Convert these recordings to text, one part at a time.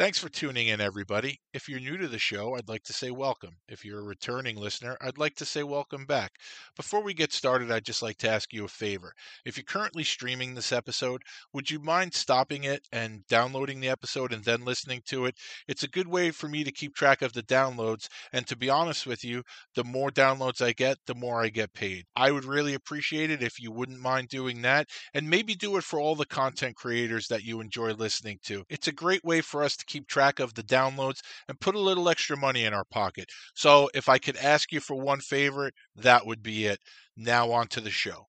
Thanks for tuning in, everybody. If you're new to the show, I'd like to say welcome. If you're a returning listener, I'd like to say welcome back. Before we get started, I'd just like to ask you a favor. If you're currently streaming this episode, would you mind stopping it and downloading the episode and then listening to it? It's a good way for me to keep track of the downloads. And to be honest with you, the more downloads I get, the more I get paid. I would really appreciate it if you wouldn't mind doing that and maybe do it for all the content creators that you enjoy listening to. It's a great way for us to keep track of the downloads and put a little extra money in our pocket. So if I could ask you for one favor, that would be it. Now on to the show.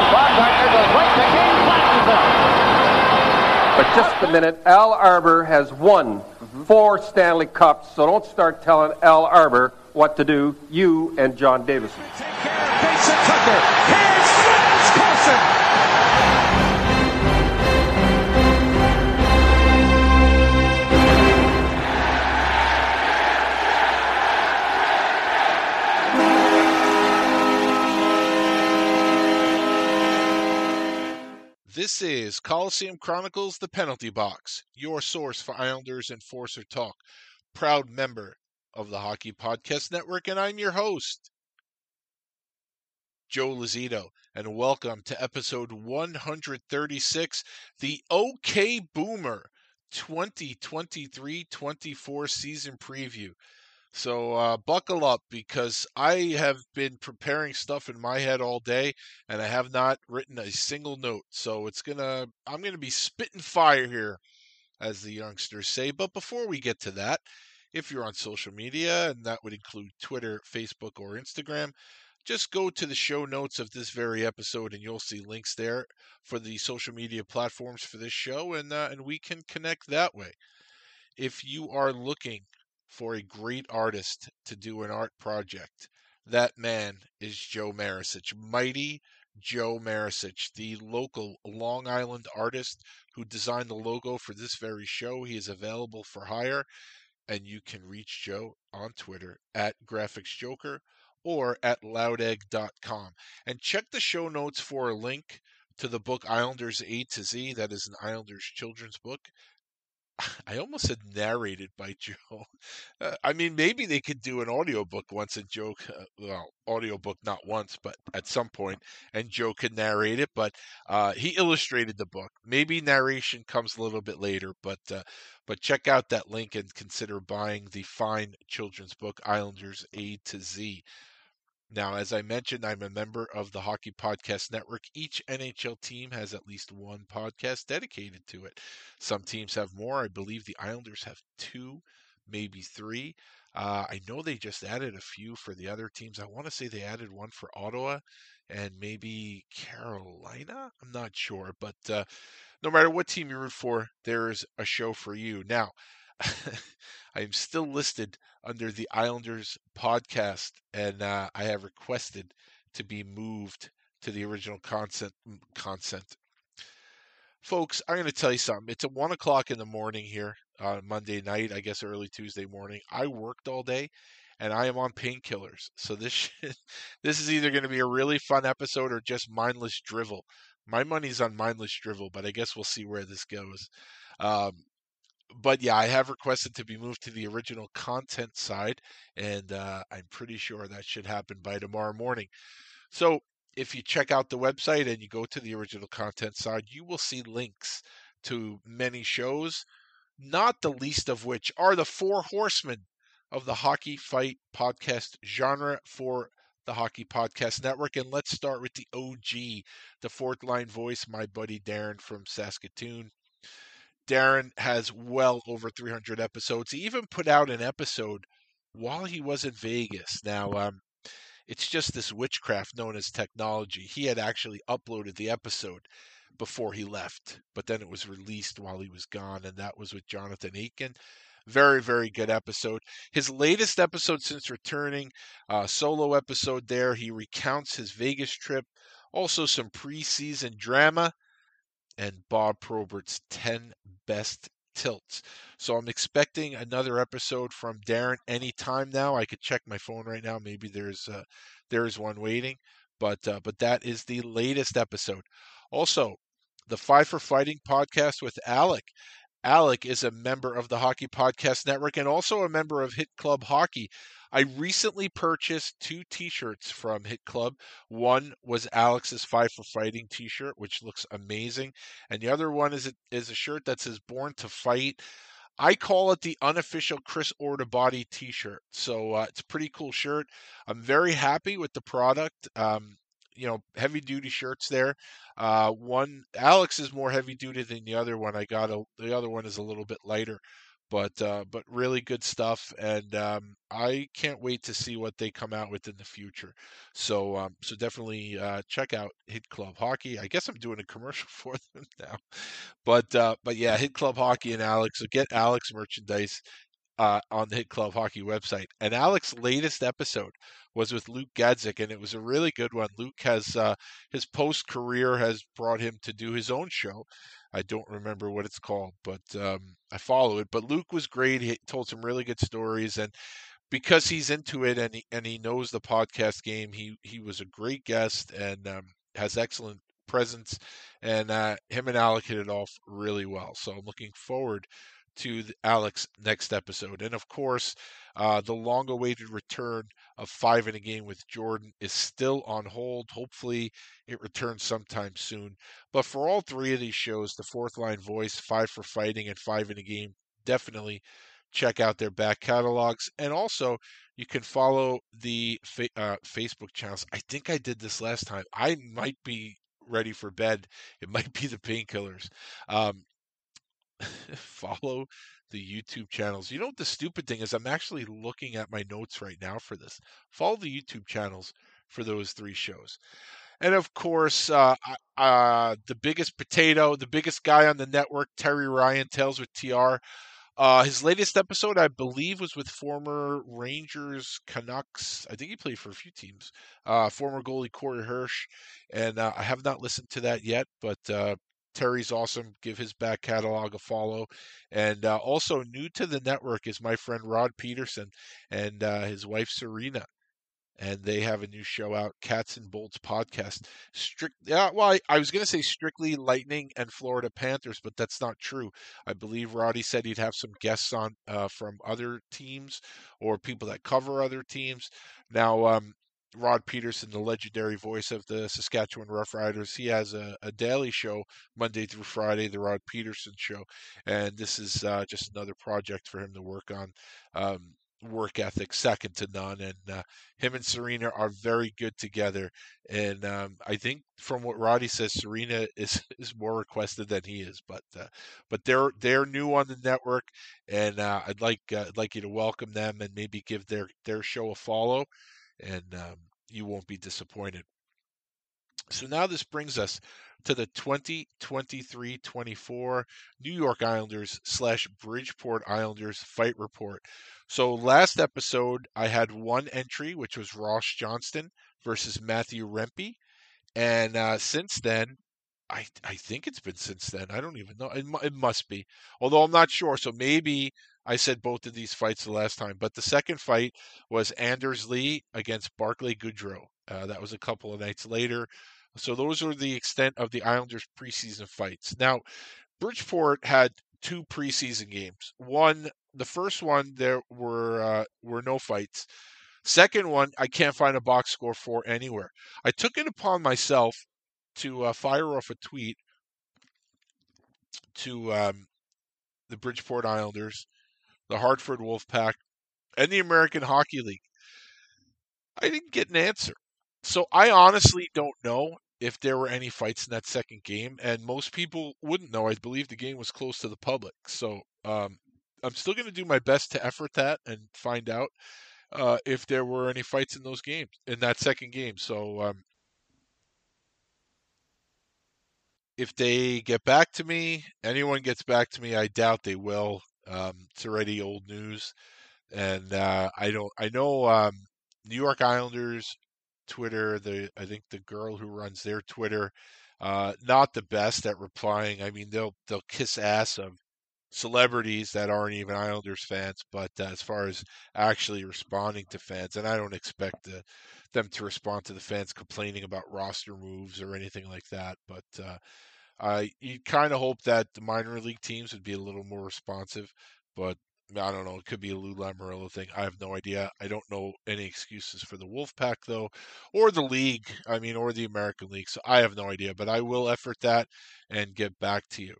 Baumgartner But just a minute, Al Arbour has won four Stanley Cups, so don't start telling Al Arbour what to do, you and John Davidson. Mason Tucker. Here's This is Coliseum Chronicles The Penalty Box, your source for Islanders and Enforcer Talk. Proud member of the Hockey Podcast Network, and I'm your host, Joe Lazito, and welcome to episode 136, the OK Boomer 2023 24 season preview. So uh, buckle up because I have been preparing stuff in my head all day and I have not written a single note. So it's gonna I'm gonna be spitting fire here, as the youngsters say. But before we get to that, if you're on social media, and that would include Twitter, Facebook, or Instagram, just go to the show notes of this very episode and you'll see links there for the social media platforms for this show, and uh, and we can connect that way. If you are looking for a great artist to do an art project, that man is Joe Maracic, mighty Joe Maracic, the local Long Island artist who designed the logo for this very show. He is available for hire, and you can reach Joe on Twitter at GraphicsJoker or at loudegg.com. And check the show notes for a link to the book Islanders A to Z. That is an Islanders children's book. I almost said narrated by Joe. Uh, I mean, maybe they could do an audiobook once and Joe, uh, well, audiobook not once, but at some point, and Joe could narrate it. But uh, he illustrated the book. Maybe narration comes a little bit later, but uh, but check out that link and consider buying the fine children's book Islanders A to Z. Now, as I mentioned, I'm a member of the Hockey Podcast Network. Each NHL team has at least one podcast dedicated to it. Some teams have more. I believe the Islanders have two, maybe three. Uh, I know they just added a few for the other teams. I want to say they added one for Ottawa and maybe Carolina. I'm not sure, but uh, no matter what team you root for, there is a show for you. Now, I am still listed under the Islanders podcast, and uh, I have requested to be moved to the original consent. Consent, folks. I'm going to tell you something. It's at one o'clock in the morning here on Monday night. I guess early Tuesday morning. I worked all day, and I am on painkillers. So this this is either going to be a really fun episode or just mindless drivel. My money's on mindless drivel, but I guess we'll see where this goes. Um, but yeah, I have requested to be moved to the original content side, and uh, I'm pretty sure that should happen by tomorrow morning. So if you check out the website and you go to the original content side, you will see links to many shows, not the least of which are the Four Horsemen of the Hockey Fight podcast genre for the Hockey Podcast Network. And let's start with the OG, the fourth line voice, my buddy Darren from Saskatoon. Darren has well over 300 episodes. He even put out an episode while he was in Vegas. Now, um, it's just this witchcraft known as technology. He had actually uploaded the episode before he left, but then it was released while he was gone, and that was with Jonathan Aitken. Very, very good episode. His latest episode since returning, uh, solo episode there, he recounts his Vegas trip, also some preseason drama, and Bob Probert's 10 best tilts. So I'm expecting another episode from Darren anytime now. I could check my phone right now. Maybe there's uh, there's one waiting, but uh, but that is the latest episode. Also, the Five for Fighting podcast with Alec. Alec is a member of the Hockey Podcast Network and also a member of Hit Club Hockey. I recently purchased two T-shirts from Hit Club. One was Alex's Five for Fighting T-shirt, which looks amazing, and the other one is a, is a shirt that says "Born to Fight." I call it the unofficial Chris Body T-shirt. So uh, it's a pretty cool shirt. I'm very happy with the product. Um, you know, heavy duty shirts there. Uh, one Alex is more heavy duty than the other one. I got a the other one is a little bit lighter, but uh, but really good stuff, and um, I can't wait to see what they come out with in the future. So um, so definitely uh, check out Hit Club Hockey. I guess I'm doing a commercial for them now, but uh, but yeah, Hit Club Hockey and Alex. So get Alex merchandise uh, on the Hit Club Hockey website. And Alex's latest episode was with Luke Gazdic, and it was a really good one. Luke has uh, his post career has brought him to do his own show. I don't remember what it's called, but um, I follow it. But Luke was great. He told some really good stories, and because he's into it and he, and he knows the podcast game, he he was a great guest and um, has excellent presence. And uh, him and Alec hit it off really well. So I'm looking forward to Alex next episode. And of course, uh, the long awaited return of Five in a Game with Jordan is still on hold. Hopefully, it returns sometime soon. But for all three of these shows, the fourth line voice, Five for Fighting, and Five in a Game, definitely check out their back catalogs. And also, you can follow the fa- uh, Facebook channels. I think I did this last time. I might be ready for bed. It might be the painkillers. Um, follow the YouTube channels. You know what the stupid thing is? I'm actually looking at my notes right now for this. Follow the YouTube channels for those three shows. And of course, uh, uh, the biggest potato, the biggest guy on the network, Terry Ryan, Tales with TR. Uh, his latest episode, I believe, was with former Rangers, Canucks. I think he played for a few teams. Uh, former goalie Corey Hirsch, and uh, I have not listened to that yet, but uh, Terry's awesome. Give his back catalog a follow. And uh, also new to the network is my friend Rod Pedersen and uh, his wife Serena. And they have a new show out, Cats and Bolts podcast. Strict, yeah. Well, I, I was going to say strictly Lightning and Florida Panthers, but that's not true. I believe Roddy said he'd have some guests on uh, from other teams or people that cover other teams. Now, um, Rod Pedersen, the legendary voice of the Saskatchewan Roughriders, he has a, a daily show Monday through Friday, the Rod Pedersen Show, and this is uh, just another project for him to work on. Um, work ethic second to none, and uh, him and Serena are very good together. And um, I think from what Roddy says, Serena is is more requested than he is. But uh, but they're they're new on the network, and uh, I'd like uh, I'd like you to welcome them and maybe give their their show a follow and um, you won't be disappointed. So now this brings us to the 2023-24 New York Islanders slash Bridgeport Islanders fight report. So last episode I had one entry, which was Ross Johnston versus Matthew Rempe, and uh, since then I I think it's been since then. I don't even know. It, it must be, although I'm not sure. So maybe I said both of these fights the last time. But the second fight was Anders Lee against Barclay Goodrow. Uh, that was a couple of nights later. So those are the extent of the Islanders preseason fights. Now, Bridgeport had two preseason games. One, the first one, there were uh, were no fights. Second one, I can't find a box score for anywhere. I took it upon myself to uh, fire off a tweet to um, the Bridgeport Islanders, the Hartford Wolfpack, and the American Hockey League. I didn't get an answer. so I honestly don't know if there were any fights in that second game, and most people wouldn't know. I believe the game was closed to the public, so um, I'm still going to do my best to effort that and find out uh, if there were any fights in those games in that second game. So um, if they get back to me, anyone gets back to me, I doubt they will. Um, it's already old news, and uh, I don't. I know um, New York Islanders Twitter. The I think the girl who runs their Twitter, uh, not the best at replying. I mean, they'll they'll kiss ass of celebrities that aren't even Islanders fans, but uh, as far as actually responding to fans, and I don't expect the, them to respond to the fans complaining about roster moves or anything like that. But uh, I you kind of hope that the minor league teams would be a little more responsive, but mm, I don't know. It could be a Lou Lamoriello thing. I have no idea. I don't know any excuses for the Wolfpack though, or the league. I mean, or the American League. So I have no idea. But I will effort that and get back to you.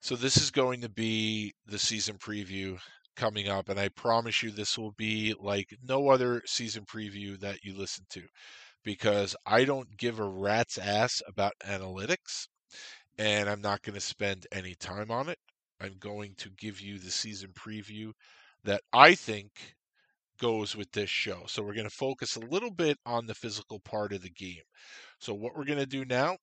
So this is going to be the season preview coming up, and I promise you this will be like no other season preview that you listen to, because I don't give a rat's ass about analytics, and I'm not going to spend any time on it. I'm going to give you the season preview that I think goes with this show. So we're going to focus a little bit on the physical part of the game. So what we're going to do now,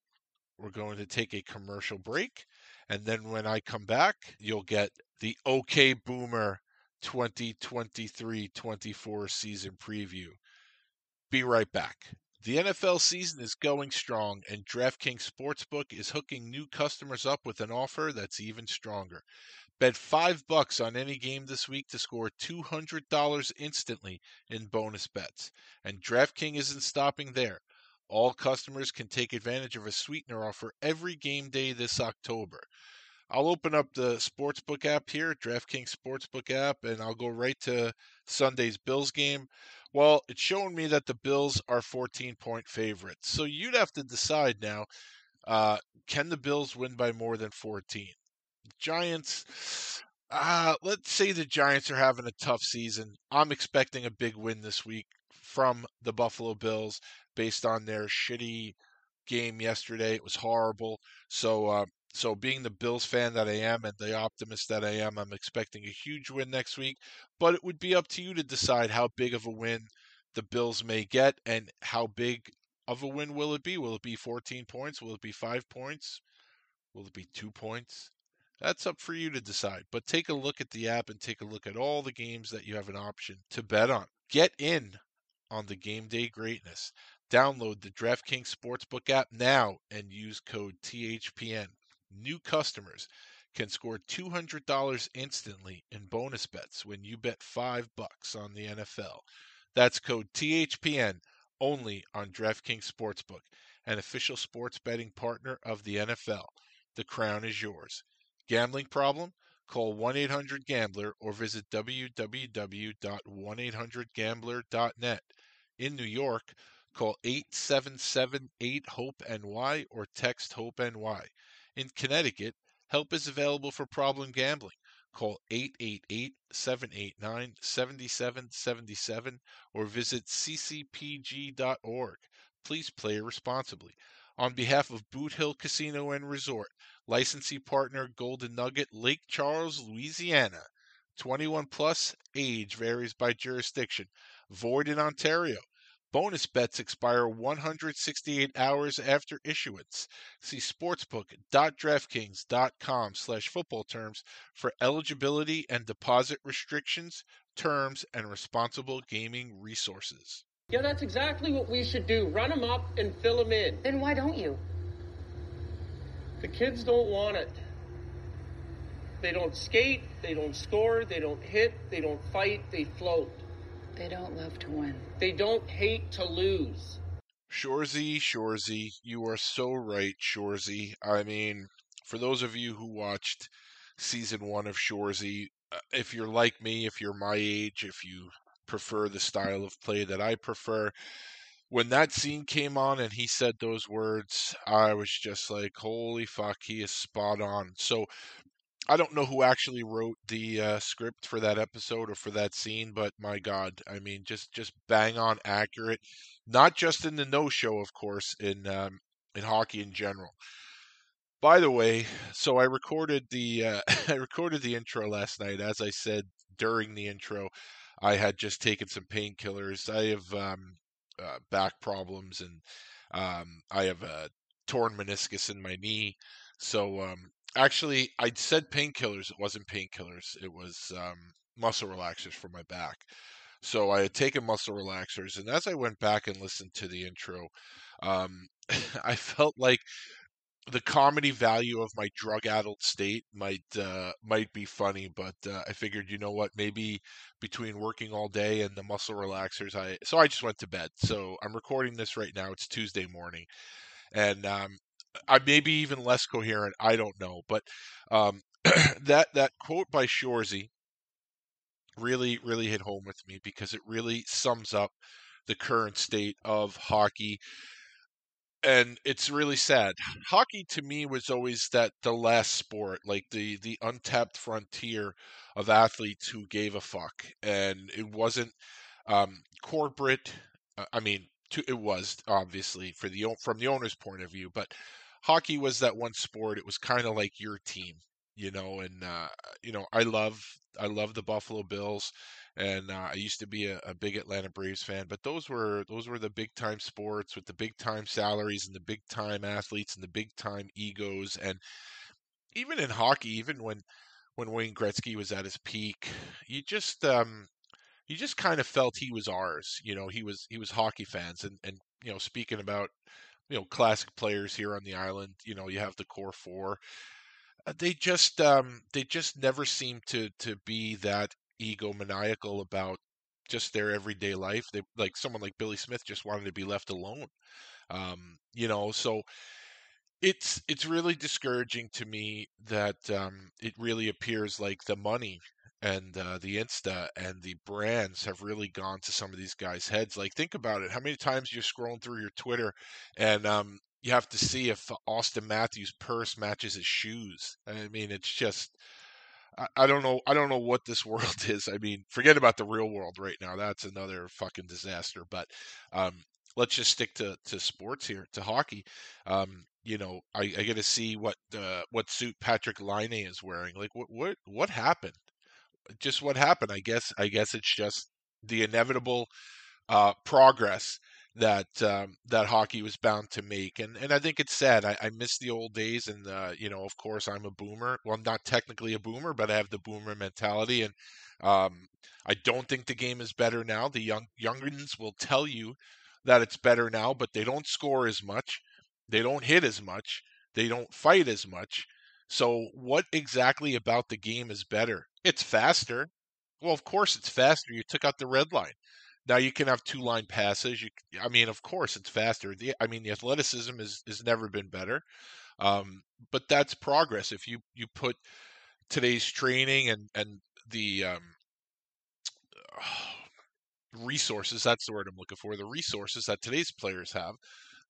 we're going to take a commercial break. And then when I come back, you'll get the OK Boomer 2023 24 season preview. Be right back. The NFL season is going strong, and DraftKings Sportsbook is hooking new customers up with an offer that's even stronger. Bet five bucks on any game this week to score $200 instantly in bonus bets. And DraftKings isn't stopping there. All customers can take advantage of a sweetener offer every game day this October. I'll open up the Sportsbook app here, DraftKings Sportsbook app, and I'll go right to Sunday's Bills game. Well, it's showing me that the Bills are 14 point favorites. So you'd have to decide now uh, can the Bills win by more than 14? Giants, uh, let's say the Giants are having a tough season. I'm expecting a big win this week from the Buffalo Bills based on their shitty game yesterday. It was horrible. So uh, so, being the Bills fan that I am and the optimist that I am, I'm expecting a huge win next week. But it would be up to you to decide how big of a win the Bills may get and how big of a win will it be? Will it be 14 points? Will it be five points? Will it be two points? That's up for you to decide. But take a look at the app and take a look at all the games that you have an option to bet on. Get in on the game day greatness. Download the DraftKings Sportsbook app now and use code THPN new customers can score $200 instantly in bonus bets when you bet 5 bucks on the NFL. That's code THPN only on DraftKings Sportsbook, an official sports betting partner of the NFL. The crown is yours. Gambling problem? Call 1-800-GAMBLER or visit www.1800gambler.net. In New York, call 877-8-HOPE-NY or text HOPE-NY. In Connecticut, help is available for problem gambling. Call 888 789 7777 or visit ccpg.org. Please play responsibly. On behalf of Boot Hill Casino and Resort, licensee partner Golden Nugget, Lake Charles, Louisiana. 21 plus, age varies by jurisdiction. Void in Ontario. Bonus bets expire 168 hours after issuance. See sportsbook.draftkings.com slash football terms for eligibility and deposit restrictions, terms, and responsible gaming resources. Yeah, that's exactly what we should do. Run them up and fill them in. Then why don't you? The kids don't want it. They don't skate, they don't score, they don't hit, they don't fight, they float. They don't love to win. They don't hate to lose. Shoresy, Shoresy, you are so right, Shoresy. I mean, for those of you who watched season one of Shoresy, uh, if you're like me, if you're my age, if you prefer the style of play that I prefer, when that scene came on and he said those words, I was just like, holy fuck, he is spot on. So I don't know who actually wrote the uh, script for that episode or for that scene, but my God, I mean, just just bang on accurate. Not just in the no show, of course, in um, in hockey in general. By the way, so I recorded the uh, I recorded the intro last night. As I said during the intro, I had just taken some painkillers. I have um, uh, back problems and um, I have a torn meniscus in my knee. So um, actually, I said painkillers. It wasn't painkillers. It was um, muscle relaxers for my back. So I had taken muscle relaxers, and as I went back and listened to the intro, um, I felt like the comedy value of my drug-addled state might uh, might be funny, but uh, I figured, you know what, maybe between working all day and the muscle relaxers, I so I just went to bed. So I'm recording this right now. It's Tuesday morning, and um, I may be even less coherent. I don't know, but um, that that quote by Shoresy really really hit home with me because it really sums up the current state of hockey and it's really sad. Hockey to me was always that the last sport, like the the untapped frontier of athletes who gave a fuck, and it wasn't um, corporate. Uh, I mean, to, it was obviously for the from the owner's point of view, but hockey was that one sport. It was kind of like your team, you know. And uh, you know, I love I love the Buffalo Bills and uh, I used to be a, a, big Atlanta Braves fan. But those were those were the big time sports with the big time salaries and the big time athletes and the big time egos. And even in hockey, even when when Wayne Gretzky was at his peak, you just um, you just kind of felt he was ours. You know, he was he was hockey fans. And and you know, speaking about you know classic players here on the island, you know, you have the core four uh, they just um, they just never seem to to be that egomaniacal about just their everyday life. They like someone like Billy Smith just wanted to be left alone. Um, you know, so it's it's really discouraging to me that um, it really appears like the money and uh, the Insta and the brands have really gone to some of these guys' heads. Like, think about it. How many times you're scrolling through your Twitter and um, you have to see if Auston Matthews' purse matches his shoes? I mean, it's just I, don't know. I don't know what this world is. I mean, forget about the real world right now. That's another fucking disaster. But um, let's just stick to, to sports here, to hockey. Um, you know, I, I get to see what uh, what suit Patrik Laine is wearing. Like, what what what happened? Just what happened? I guess I guess it's just the inevitable uh, progress that um, that hockey was bound to make. And and I think it's sad. I, I miss the old days, and uh, you know, of course, I'm a boomer. Well, I'm not technically a boomer, but I have the boomer mentality, and um, I don't think the game is better now. The young youngins will tell you that it's better now, but they don't score as much, they don't hit as much, they don't fight as much. So, what exactly about the game is better? It's faster. Well, of course, it's faster. You took out the red line. Now you can have two line passes. You, I mean, of course, it's faster. The, I mean, the athleticism is has never been better, um, but that's progress. If you you put today's training and and the um, resources that's the word I'm looking for the resources that today's players have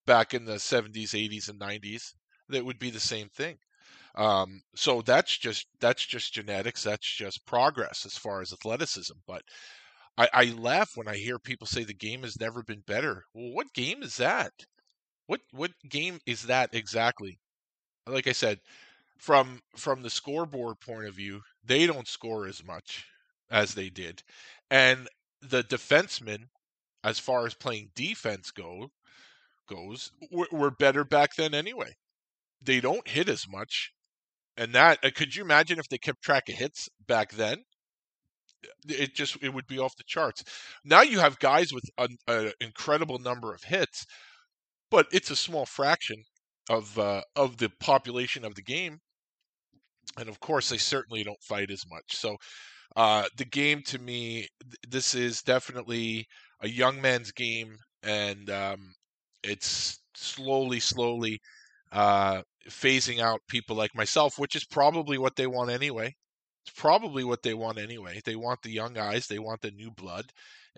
back in the 70s, 80s, and 90s, that would be the same thing. Um, so that's just that's just genetics. That's just progress as far as athleticism. But I, I laugh when I hear people say the game has never been better. Well, what game is that? What what game is that exactly? Like I said, from from the scoreboard point of view, they don't score as much as they did, and the defensemen, as far as playing defense go goes, were, were better back then anyway. They don't hit as much, and that uh, could you imagine if they kept track of hits back then? it just it would be off the charts. Now you have guys with an incredible number of hits, but it's a small fraction of uh, of the population of the game, and of course they certainly don't fight as much. So uh, the game to me, this is definitely a young man's game, and um, it's slowly, slowly uh, phasing out people like myself, which is probably what they want anyway. It's probably what they want anyway. They want the young guys, they want the new blood,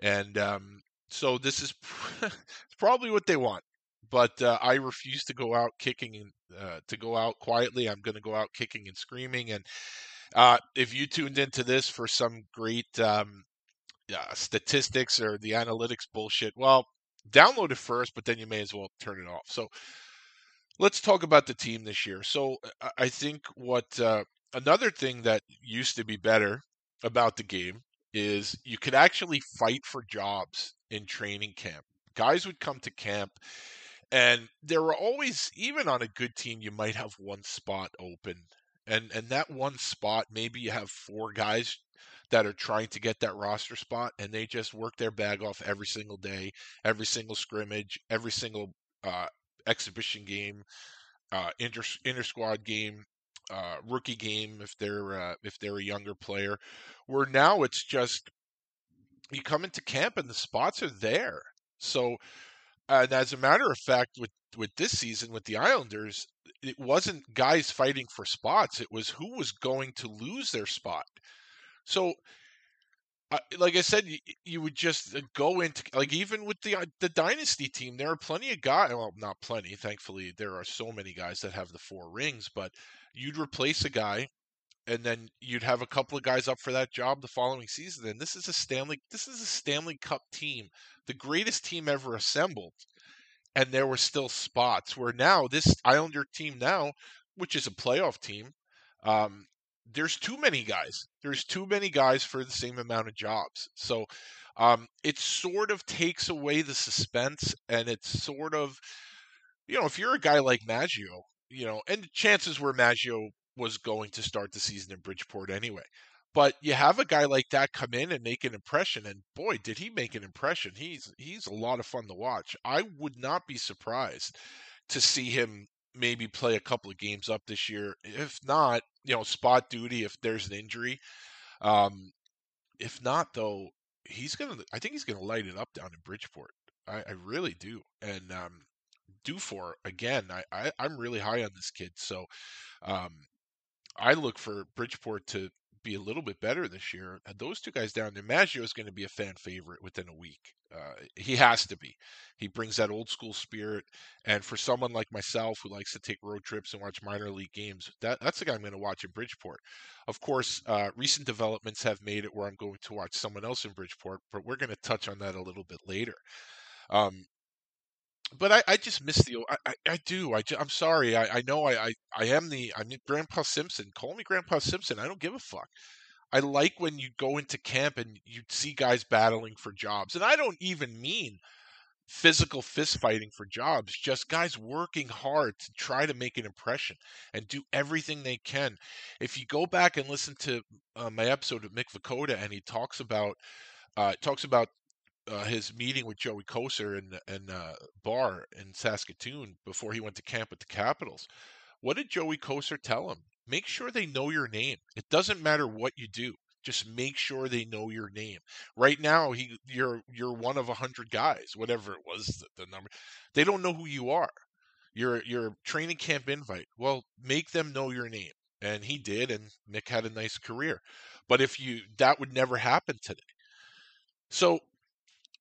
and um, so this is probably what they want. but uh, I refuse to go out kicking and uh, to go out quietly. I'm going to go out kicking and screaming. And uh, if you tuned into this for some great um, statistics or the analytics bullshit, well, download it first, but then you may as well turn it off. So let's talk about the team this year. So I think what uh, another thing that used to be better about the game is you could actually fight for jobs in training camp. Guys would come to camp and there were always even on a good team you might have one spot open and and that one spot maybe you have four guys that are trying to get that roster spot and they just work their bag off every single day, every single scrimmage, every single uh, exhibition game, uh, inter inter squad game, uh, rookie game if they're uh, if they're a younger player. Where now it's just you come into camp and the spots are there. So, and as a matter of fact, with with this season with the Islanders, it wasn't guys fighting for spots. It was who was going to lose their spot. So like I said, you, you, would just uh, go into like even with the uh, the dynasty team, there are plenty of guys. Well, not plenty. Thankfully, there are so many guys that have the four rings. But you'd replace a guy, and then you'd have a couple of guys up for that job the following season. And this is a Stanley. This is a Stanley Cup team, the greatest team ever assembled. And there were still spots where now this Islander team now, which is a playoff team, um, there's too many guys. There's too many guys for the same amount of jobs. So um, it sort of takes away the suspense, and it's sort of, you know, if you're a guy like Maggio, you know, and chances were Maggio was going to start the season in Bridgeport anyway. But you have a guy like that come in and make an impression, and boy, did he make an impression! He's he's a lot of fun to watch. I would not be surprised to see him maybe play a couple of games up this year. If not, you know, spot duty if there's an injury. Um, if not, though, he's gonna. I think he's gonna light it up down in Bridgeport. I, I really do, and um, Dufour again. I, I I'm really high on this kid, so um, I look for Bridgeport to be a little bit better this year. Those two guys down there, Maggio is going to be a fan favorite within a week. Uh, he has to be. He brings that old school spirit, and for someone like myself who likes to take road trips and watch minor league games, that that's the guy I'm going to watch in Bridgeport. Of course, uh, recent developments have made it where I'm going to watch someone else in Bridgeport, but we're going to touch on that a little bit later. Um, but I, I just miss the I, I, I do I am sorry I, I know I, I I am the I'm Grandpa Simpson call me Grandpa Simpson I don't give a fuck. I like when you go into camp and you see guys battling for jobs and I don't even mean physical fist fighting for jobs just guys working hard to try to make an impression and do everything they can. If you go back and listen to uh, my episode of Mick Vukota and he talks about uh, talks about uh, his meeting with Joey Kocur and in uh, bar in Saskatoon before he went to camp with the Capitals. What did Joey Kocur tell him? Make sure they know your name. It doesn't matter what you do. Just make sure they know your name. Right now, he you're you're one of a hundred guys, whatever it was the, the number. They don't know who you are. You're you're a training camp invite. Well, make them know your name, and he did, and Mick had a nice career. But if you that would never happen today. So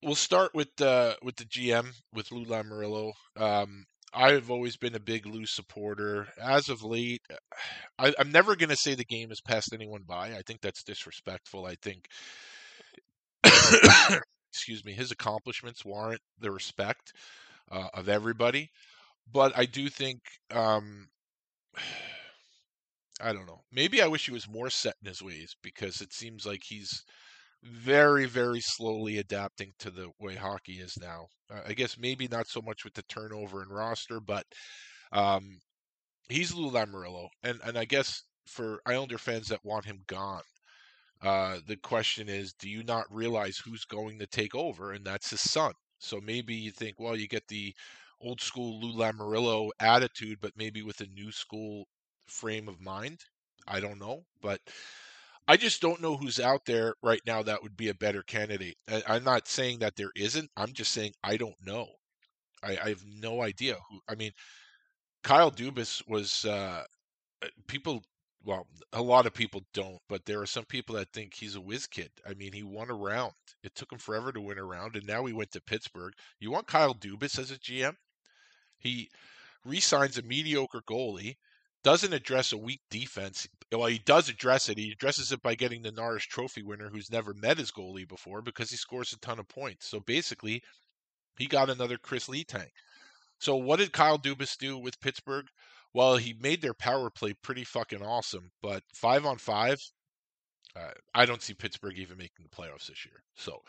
we'll start with uh, with the GM with Lou Lamoriello. Um, I've always been a big Lou supporter. As of late, I, am never going to say the game has passed anyone by. I think that's disrespectful. I think, excuse me, his accomplishments warrant the respect uh, of everybody. But I do think, um, I don't know. Maybe I wish he was more set in his ways because it seems like he's very, very slowly adapting to the way hockey is now. Uh, I guess maybe not so much with the turnover and roster, but um, he's Lou Lamoriello, and and I guess for Islander fans that want him gone, uh, the question is, do you not realize who's going to take over, and that's his son? So maybe you think, well, you get the old school Lou Lamoriello attitude, but maybe with a new school frame of mind. I don't know, but I just don't know who's out there right now that would be a better candidate. I, am not saying that there isn't. I'm just saying I don't know. I, I have no idea who. I mean, Kyle Dubas was uh, uh, people. Well, a lot of people don't, but there are some people that think he's a whiz kid. I mean, he won a round. It took him forever to win a round, and now he went to Pittsburgh. You want Kyle Dubas as a GM? He re-signs a mediocre goalie, doesn't address a weak defense. Well, he does address it. He addresses it by getting the Norris Trophy winner, who's never met his goalie before, because he scores a ton of points. So basically, he got another Kris Letang. So what did Kyle Dubas do with Pittsburgh? Well, he made their power play pretty fucking awesome, but five on five, uh, I don't see Pittsburgh even making the playoffs this year. So,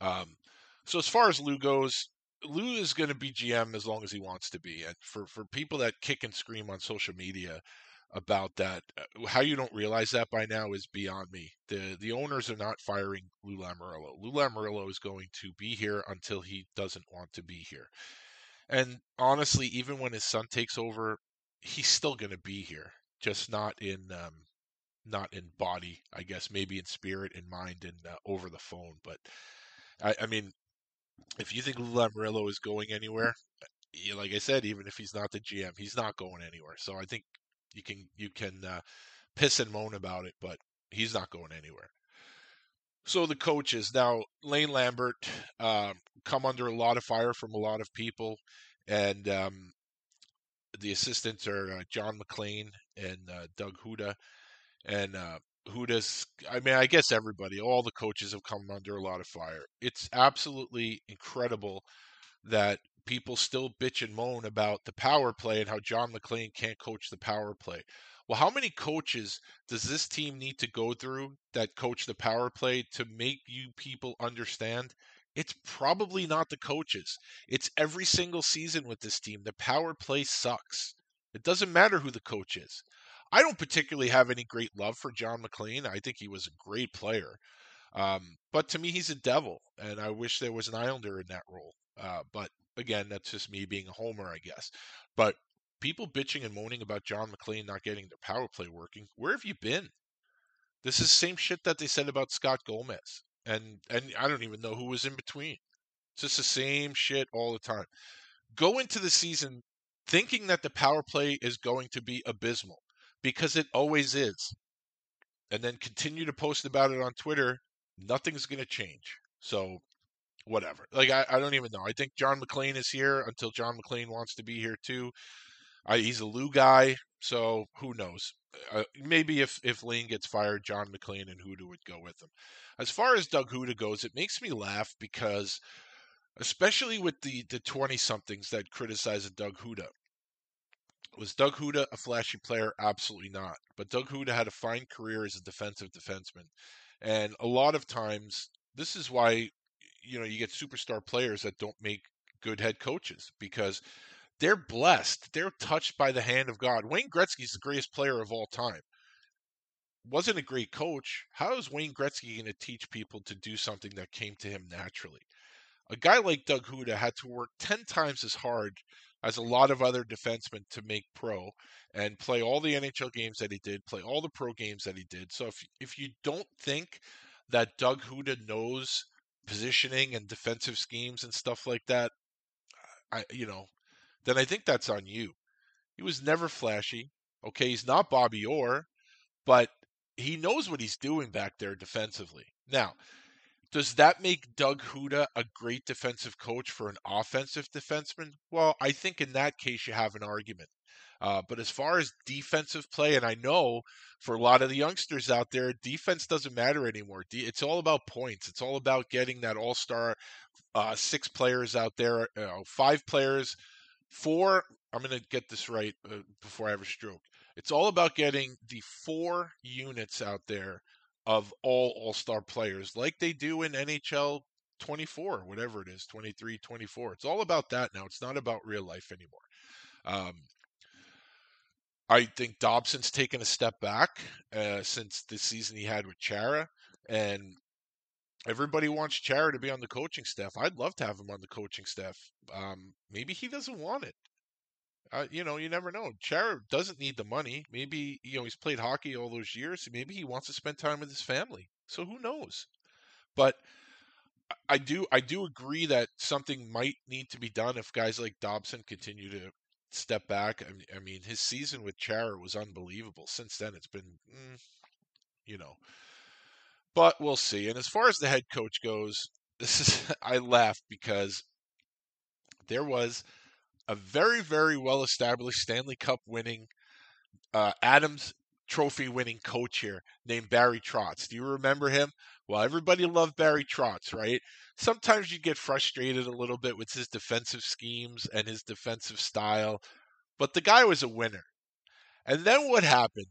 um, so as far as Lou goes, Lou is going to be GM as long as he wants to be. And for for people that kick and scream on social media about that, uh, how you don't realize that by now is beyond me. the The owners are not firing Lou Lamoriello. Lou Lamoriello is going to be here until he doesn't want to be here. And honestly, even when his son takes over, he's still going to be here, just not in um, not in body, I guess, maybe in spirit and mind and uh, over the phone. But I, I mean, if you think Lou Lamoriello is going anywhere, like I said, even if he's not the GM, he's not going anywhere. So I think you can you can uh, piss and moan about it, but he's not going anywhere. So the coaches now, Lane Lambert, um, come under a lot of fire from a lot of people, and um, the assistants are uh, John MacLean and uh, Doug Houda, and uh, does I mean, I guess everybody, all the coaches have come under a lot of fire. It's absolutely incredible that people still bitch and moan about the power play and how John MacLean can't coach the power play. Well, how many coaches does this team need to go through that coach the power play to make you people understand? It's probably not the coaches. It's every single season with this team. The power play sucks. It doesn't matter who the coach is. I don't particularly have any great love for John MacLean. I think he was a great player. Um, but to me, he's a devil, and I wish there was an Islander in that role. Uh, but again, that's just me being a homer, I guess. But people bitching and moaning about John MacLean not getting their power play working. Where have you been? This is the same shit that they said about Scott Gomez. And and I don't even know who was in between. It's just the same shit all the time. Go into the season thinking that the power play is going to be abysmal because it always is. And then continue to post about it on Twitter. Nothing's going to change. So whatever. Like I, I don't even know. I think John MacLean is here until John MacLean wants to be here too. I, he's a Lou guy, so who knows? Uh, maybe if if Lane gets fired, John MacLean and Houda would go with him. As far as Doug Houda goes, it makes me laugh because, especially with the the twenty somethings that criticize Doug Houda. Was Doug Houda a flashy player? Absolutely not. But Doug Houda had a fine career as a defensive defenseman, and a lot of times this is why you know you get superstar players that don't make good head coaches because they're blessed. They're touched by the hand of God. Wayne Gretzky's the greatest player of all time. Wasn't a great coach. How is Wayne Gretzky going to teach people to do something that came to him naturally? A guy like Doug Houda had to work 10 times as hard as a lot of other defensemen to make pro and play all the NHL games that he did, play all the pro games that he did. So if if you don't think that Doug Houda knows positioning and defensive schemes and stuff like that, I you know, then I think that's on you. He was never flashy. Okay, he's not Bobby Orr, but he knows what he's doing back there defensively. Now, does that make Doug Houda a great defensive coach for an offensive defenseman? Well, I think in that case you have an argument. Uh, but as far as defensive play, and I know for a lot of the youngsters out there, defense doesn't matter anymore. It's all about points. It's all about getting that all star uh, six players out there, you know, five players four i'm going to get this right uh, before i have a stroke it's all about getting the four units out there of all all-star players like they do in nhl 24 whatever it is 23 24 it's all about that now it's not about real life anymore um, I think Dobson's taken a step back uh, since the season he had with Chara, and everybody wants Chara to be on the coaching staff. I'd love to have him on the coaching staff. Um, maybe he doesn't want it. Uh, you know, you never know. Chara doesn't need the money. Maybe you know he's played hockey all those years. Maybe he wants to spend time with his family. So who knows? But I do I do agree that something might need to be done if guys like Dobson continue to step back. I mean, his season with Chara was unbelievable. Since then, it's been, mm, you know, but we'll see. And as far as the head coach goes, this is I laugh because there was a very, very well established Stanley Cup winning, uh, Adams Trophy winning coach here named Barry Trotz. Do you remember him? Well, everybody loved Barry Trotz, right? Sometimes you get frustrated a little bit with his defensive schemes and his defensive style, but the guy was a winner. And then what happened?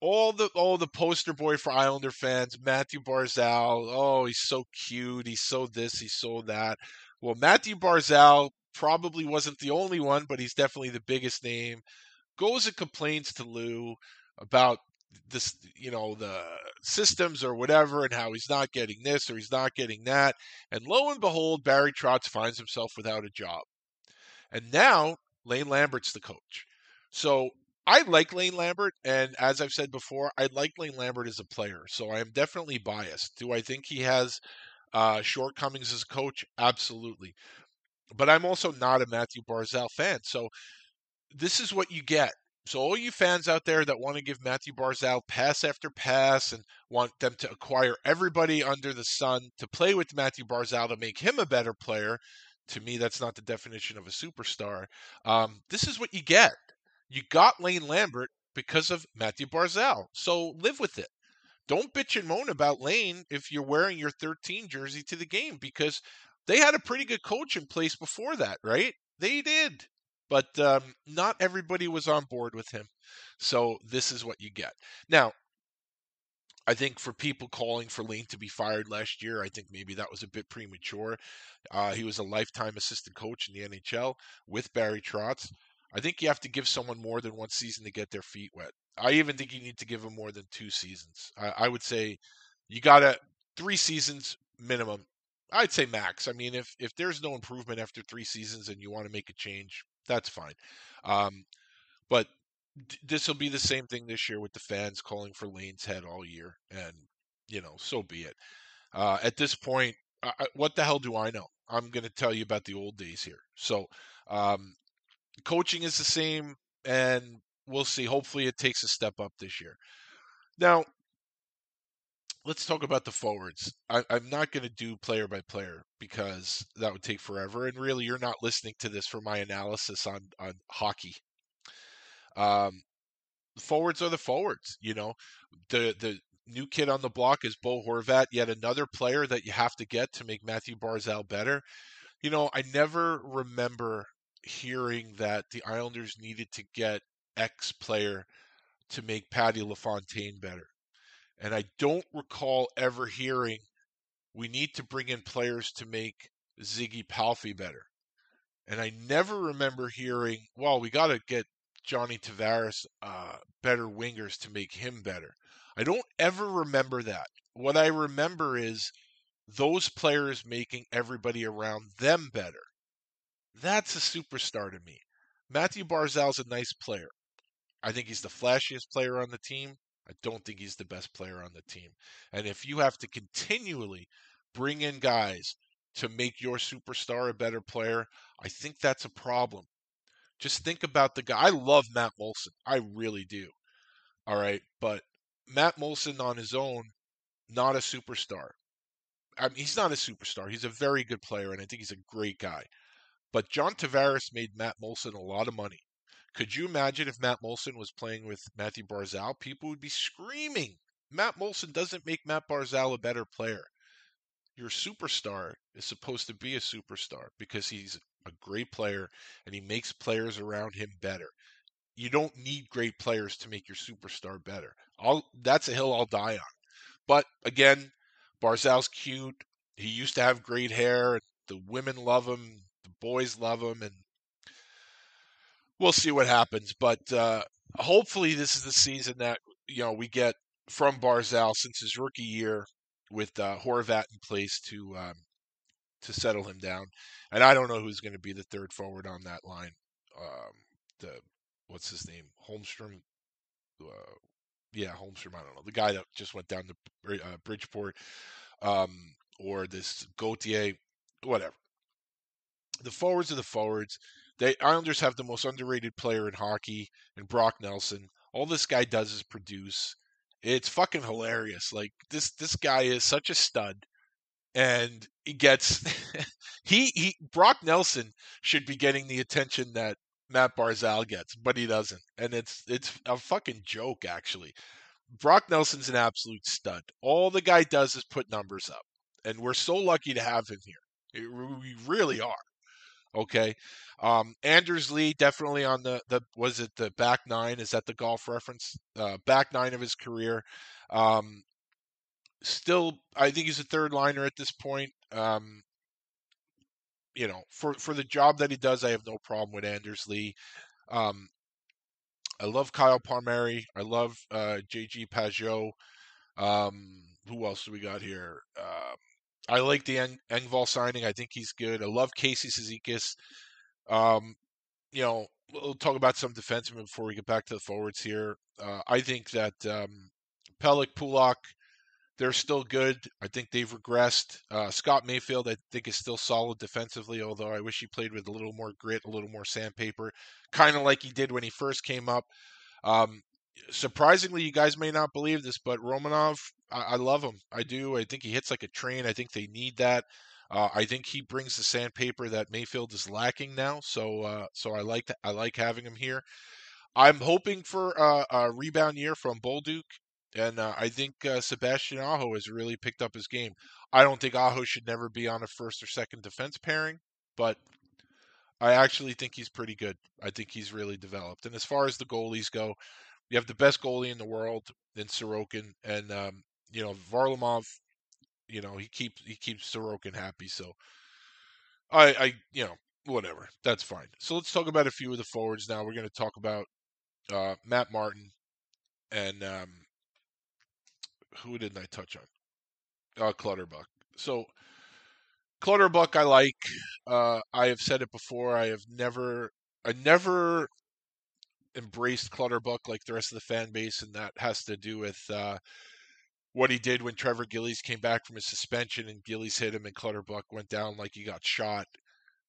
all the all the poster boy for Islander fans, Mathew Barzal. Oh, he's so cute. He's so this. He's so that. Well, Mathew Barzal probably wasn't the only one, but he's definitely the biggest name. Goes and complains to Lou about this, you know, the systems or whatever, and how he's not getting this or he's not getting that. And lo and behold, Barry Trotz finds himself without a job. And now Lane Lambert's the coach. So I like Lane Lambert, and as I've said before, I like Lane Lambert as a player. So I am definitely biased. Do I think he has uh, shortcomings as a coach? Absolutely. But I'm also not a Mathew Barzal fan. So this is what you get. So all you fans out there that want to give Mathew Barzal pass after pass and want them to acquire everybody under the sun to play with Mathew Barzal to make him a better player, to me that's not the definition of a superstar. Um, this is what you get. You got Lane Lambert because of Mathew Barzal. So live with it. Don't bitch and moan about Lane if you're wearing your 13 jersey to the game because they had a pretty good coach in place before that, right? They did. But um, not everybody was on board with him. So this is what you get. Now, I think for people calling for Lane to be fired last year, I think maybe that was a bit premature. Uh, he was a lifetime assistant coach in the NHL with Barry Trotz. I think you have to give someone more than one season to get their feet wet. I even think you need to give them more than two seasons. I, I would say you got to three seasons minimum. I'd say max. I mean, if if there's no improvement after three seasons and you want to make a change, that's fine. Um, but d- this will be the same thing this year with the fans calling for Lane's head all year, and you know, so be it. Uh, at this point, I, what the hell do I know? I'm going to tell you about the old days here. So, um, coaching is the same, and we'll see. Hopefully, it takes a step up this year. Now, let's talk about the forwards. I, am not going to do player by player because that would take forever. And really, you're not listening to this for my analysis on on hockey. Um, forwards are the forwards. You know, the the new kid on the block is Bo Horvat, yet another player that you have to get to make Mathew Barzal better. You know, I never remember hearing that the Islanders needed to get X player to make Patty LaFontaine better. And I don't recall ever hearing we need to bring in players to make Ziggy Palffy better. And I never remember hearing, well, we got to get Johnny Tavares uh, better wingers to make him better. I don't ever remember that. What I remember is those players making everybody around them better. That's a superstar to me. Mathew Barzal's a nice player. I think he's the flashiest player on the team. I don't think he's the best player on the team. And if you have to continually bring in guys to make your superstar a better player, I think that's a problem. Just think about the guy. I love Matt Moulson. I really do. All right. But Matt Moulson on his own, not a superstar. I mean, he's not a superstar. He's a very good player, and I think he's a great guy. But John Tavares made Matt Moulson a lot of money. Could you imagine if Matt Moulson was playing with Mathew Barzal? People would be screaming. Matt Moulson doesn't make Matt Barzal a better player. Your superstar is supposed to be a superstar because he's a great player and he makes players around him better. You don't need great players to make your superstar better. I'll, that's a hill I'll die on. But again, Barzal's cute. He used to have great hair. The women love him The boys love him, and we'll see what happens. But uh, hopefully, this is the season that you know we get from Barzal since his rookie year with uh, Horvat in place to um, to settle him down. And I don't know who's going to be the third forward on that line. Um, the what's his name? Holmstrom. Uh, yeah, Holmstrom. I don't know the guy that just went down to uh, Bridgeport, um, or this Gauthier, whatever the forwards are the forwards. The Islanders have the most underrated player in hockey, and Brock Nelson. All this guy does is produce. It's fucking hilarious. Like this, this guy is such a stud, and he gets he he Brock Nelson should be getting the attention that Matt Barzal gets, but he doesn't, and it's it's a fucking joke actually. Brock Nelson's an absolute stud. All the guy does is put numbers up, and we're so lucky to have him here. It- we really are. Okay, um, Anders Lee definitely on the the was it the back nine? Is that the golf reference? Uh, back nine of his career. Um, still, I think he's a third liner at this point. Um, you know, for for the job that he does, I have no problem with Anders Lee. Um, I love Kyle Palmieri. I love uh, JG Pageau. Um, who else do we got here? Um, I like the Eng- Engvall signing. I think he's good. I love Casey Cizikas. Um, you know, we'll talk about some defensemen before we get back to the forwards here. Uh, I think that um, Pelech, Pulock, they're still good. I think they've regressed. Uh, Scott Mayfield, I think, is still solid defensively, although I wish he played with a little more grit, a little more sandpaper, kind of like he did when he first came up. Um, surprisingly, you guys may not believe this, but Romanov, I, I love him. I do. I think he hits like a train. I think they need that. Uh, I think he brings the sandpaper that Mayfield is lacking now. So, uh, so I like I like having him here. I'm hoping for uh, a rebound year from Bolduc, and uh, I think uh, Sebastian Aho has really picked up his game. I don't think Aho should never be on a first or second defense pairing, but I actually think he's pretty good. I think he's really developed. And as far as the goalies go, you have the best goalie in the world in Sorokin, and um, you know Varlamov. You know he keeps he keeps Sorokin happy. So I, I you know whatever that's fine. So let's talk about a few of the forwards now. We're going to talk about uh, Matt Martin and um, who didn't I touch on? Uh, Clutterbuck. So Clutterbuck, I like. Uh, I have said it before. I have never, I never embraced Clutterbuck like the rest of the fan base, and that has to do with uh, what he did when Trevor Gillies came back from his suspension and Gillies hit him, and Clutterbuck went down like he got shot.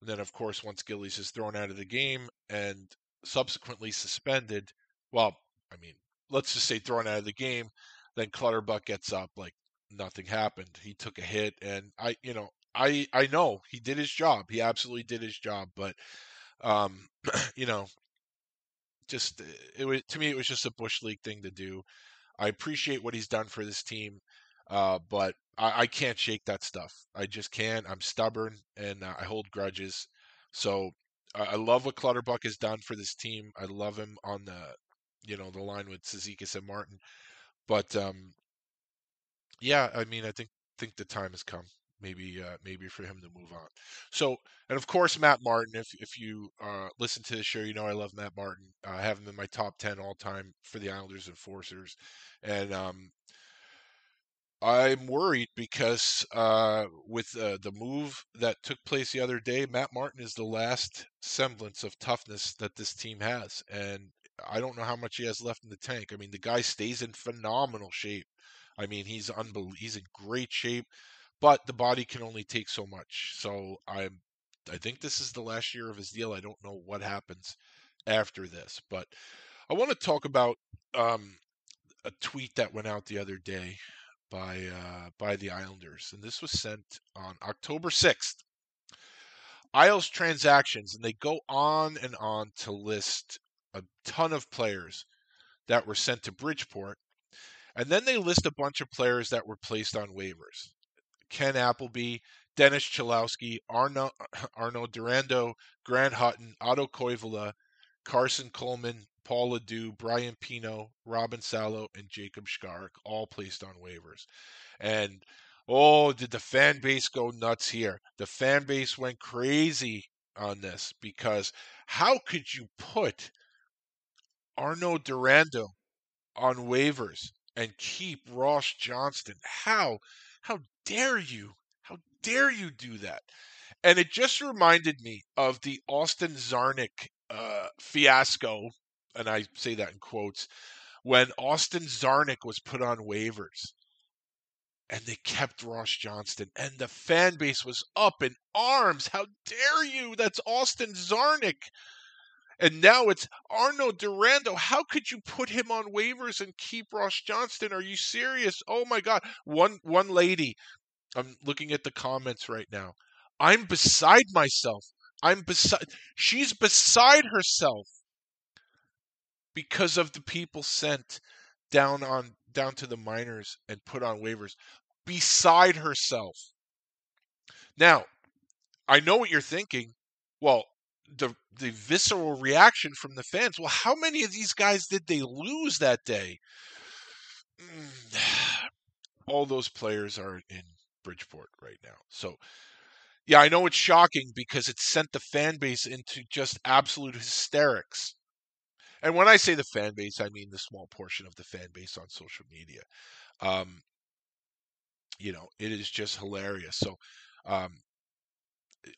And then, of course, once Gillies is thrown out of the game and subsequently suspended, well, I mean, let's just say thrown out of the game, then Clutterbuck gets up like nothing happened. He took a hit, and I, you know, I I know he did his job. He absolutely did his job, but um, you know, just it was to me it was just a bush league thing to do. I appreciate what he's done for this team, uh, but I, I can't shake that stuff. I just can't. I'm stubborn and uh, I hold grudges. So I, I love what Clutterbuck has done for this team. I love him on the you know the line with Cizikas and Martin, but um, yeah, I mean I think think the time has come maybe uh, maybe for him to move on. So, and of course, Matt Martin. If if you uh, listen to the show, you know I love Matt Martin. I have him in my top ten all time for the Islanders Enforcers, and um, I'm worried because uh, with uh, the move that took place the other day, Matt Martin is the last semblance of toughness that this team has, and I don't know how much he has left in the tank. I mean, the guy stays in phenomenal shape. I mean, he's unbel- he's in great shape but the body can only take so much. So I'm I think this is the last year of his deal. I don't know what happens after this, but I want to talk about um, a tweet that went out the other day by uh, by the Islanders, and this was sent on October sixth. Isles transactions, and they go on and on to list a ton of players that were sent to Bridgeport, and then they list a bunch of players that were placed on waivers. Ken Appleby, Dennis Cholowski, Arnaud, Arnaud Durandeau, Grant Hutton, Otto Koivula, Karson Kuhlman, Paul LaDue, Brian Pinho, Robin Salo, and Jakub Skarek, all placed on waivers. And oh, did the fan base go nuts here? The fan base went crazy on this because how could you put Arnaud Durandeau on waivers and keep Ross Johnston? How? How dare you? How dare you do that? And it just reminded me of the Austin Czarnik uh, fiasco, and I say that in quotes, when Austin Czarnik was put on waivers and they kept Ross Johnston, and the fan base was up in arms. How dare you? That's Austin Czarnik. And now it's Arnaud Durandeau. How could you put him on waivers and keep Ross Johnston? Are you serious? Oh my God! One one lady I'm looking at the comments right now. I'm beside myself. I'm beside. She's beside herself because of the people sent down on down to the minors and put on waivers. Beside herself. Now, I know what you're thinking. Well, the the visceral reaction from the fans. Well, how many of these guys did they lose that day? All those players are in Bridgeport right now. So, yeah, I know it's shocking because it sent the fan base into just absolute hysterics. And when I say the fan base, I mean the small portion of the fan base on social media. Um, you know, it is just hilarious. So, um,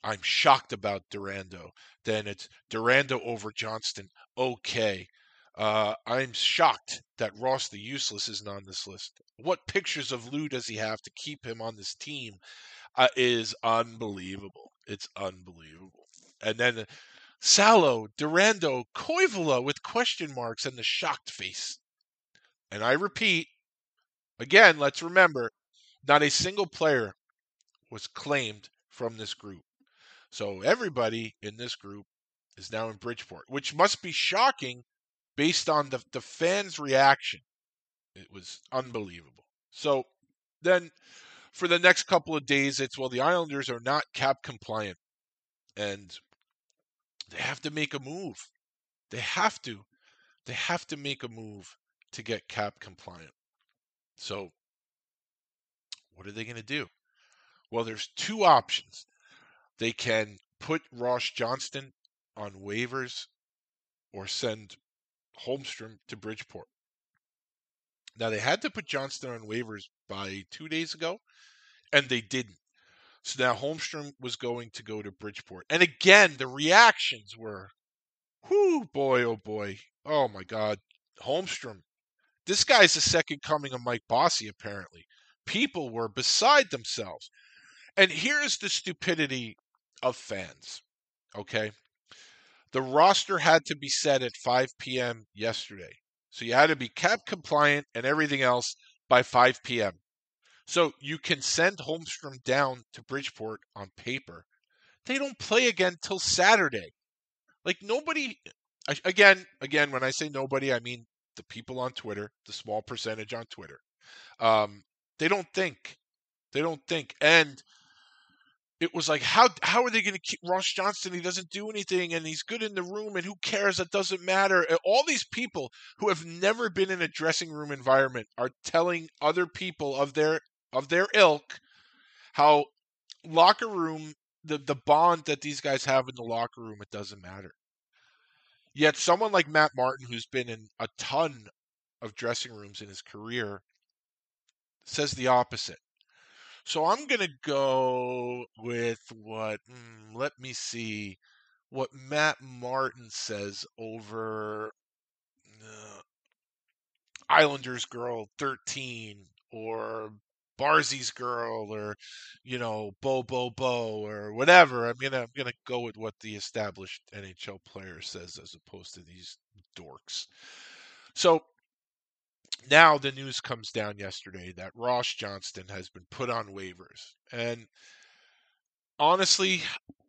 I'm shocked about Durandeau. Then it's Durandeau over Johnston. Okay. Uh, I'm shocked that Ross the Useless isn't on this list. What pictures of Lou does he have to keep him on this team? Uh, is unbelievable. It's unbelievable. And then Salo, Durandeau, Koivula with question marks and the shocked face. And I repeat, again, let's remember, not a single player was claimed from this group. So everybody in this group is now in Bridgeport, which must be shocking based on the, the fans' reaction. It was unbelievable. So then for the next couple of days, it's well, the Islanders are not cap compliant and they have to make a move. They have to. They have to make a move to get cap compliant. So what are they going to do? Well, there's two options. They can put Ross Johnston on waivers or send Holmstrom to Bridgeport. Now, they had to put Johnston on waivers by two days ago, and they didn't. So now Holmstrom was going to go to Bridgeport. And again, the reactions were, whoo, boy, oh boy. Oh my God. Holmstrom. This guy's the second coming of Mike Bossy, apparently. People were beside themselves. And here's the stupidity of fans. Okay. The roster had to be set at 5 p.m. yesterday. So you had to be cap compliant and everything else by 5 p.m. So you can send Holmstrom down to Bridgeport on paper. They don't play again till Saturday. Like nobody again, again when I say nobody, I mean the people on Twitter, the small percentage on Twitter. Um, they don't think. They don't think. And it was like how how are they going to keep Ross Johnston? He doesn't do anything, and he's good in the room, and who cares? That doesn't matter. All these people who have never been in a dressing room environment are telling other people of their of their ilk how locker room the the bond that these guys have in the locker room it doesn't matter. Yet someone like Matt Martin, who's been in a ton of dressing rooms in his career, says the opposite. So I'm going to go with what, mm, let me see, what Matt Martin says over uh, Islanders Girl 13 or Barzy's Girl or, you know, Bo Bo Bo or whatever. I'm going to I'm going to go with what the established NHL player says as opposed to these dorks. So now the news comes down yesterday that Ross Johnston has been put on waivers. And honestly,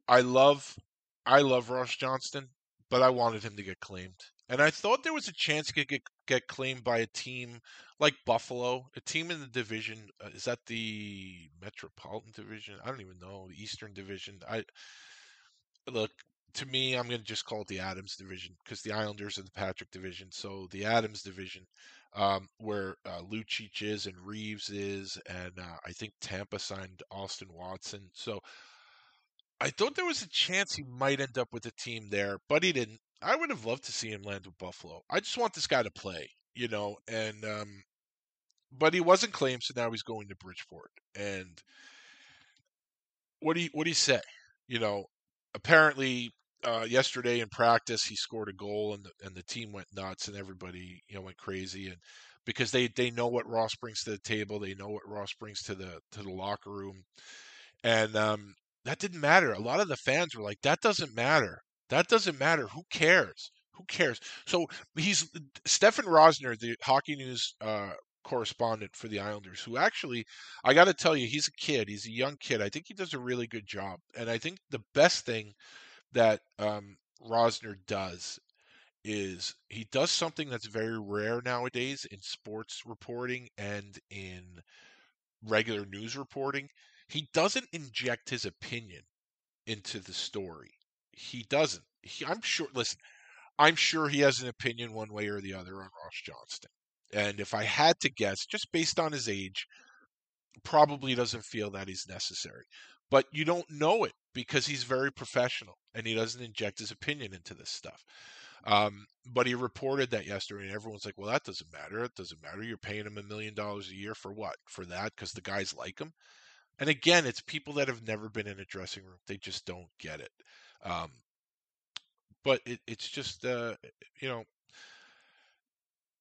I love I love Ross Johnston, but I wanted him to get claimed. And I thought there was a chance he could get, get claimed by a team like Buffalo, a team in the division. Uh, is that the Metropolitan Division? I don't even know. The Eastern Division. I look to me, I'm going to just call it the Adams Division because the Islanders are the Patrick Division. So the Adams Division um, where uh, Lucic is and Reaves is, and uh, I think Tampa signed Austin Watson. So I thought there was a chance he might end up with a team there, but he didn't. I would have loved to see him land with Buffalo. I just want this guy to play, you know, and um, but he wasn't claimed, so now he's going to Bridgeport. And what do you what do you say? You know, apparently uh, yesterday in practice he scored a goal and the, and the team went nuts and everybody you know went crazy and because they they know what Ross brings to the table they know what Ross brings to the to the locker room and um, that didn't matter a lot of the fans were like that doesn't matter that doesn't matter who cares who cares so he's Stefen Rosner the hockey news uh, correspondent for the Islanders, who actually, I got to tell you, he's a kid. He's a young kid. I think he does a really good job. And I think the best thing that um, Rosner does is he does something that's very rare nowadays in sports reporting and in regular news reporting. He doesn't inject his opinion into the story. He doesn't. He, I'm sure. Listen, I'm sure he has an opinion one way or the other on Ross Johnston. And if I had to guess, just based on his age, probably doesn't feel that he's necessary. But you don't know it because he's very professional and he doesn't inject his opinion into this stuff. Um, but he reported that yesterday, and everyone's like, "Well, that doesn't matter. It doesn't matter. You're paying him a million dollars a year for what? For that? Because the guys like him." And again, it's people that have never been in a dressing room; they just don't get it. Um, but it, it's just, uh, you know,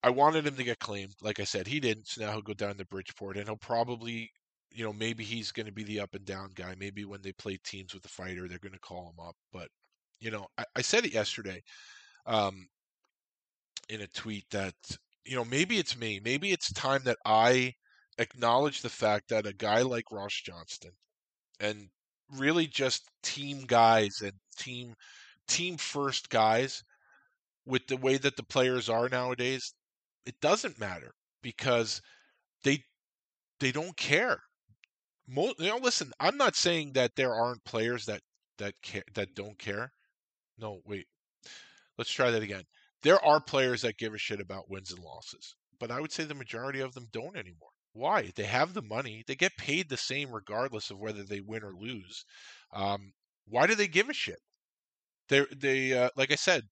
I wanted him to get claimed. Like I said, he didn't. So now he'll go down to Bridgeport, and he'll probably, you know, maybe he's going to be the up and down guy. Maybe when they play teams with the fighter, they're going to call him up. But you know, I, I said it yesterday um, in a tweet that you know maybe it's me. Maybe it's time that I acknowledge the fact that a guy like Ross Johnston and really just team guys and team team first guys with the way that the players are nowadays it doesn't matter because they they don't care Mo, you know listen i'm not saying that there aren't players that that care, that don't care no wait let's try that again there are players that give a shit about wins and losses but i would say the majority of them don't anymore why? They have the money. They get paid the same regardless of whether they win or lose. Um, why do they give a shit? They they uh, like I said,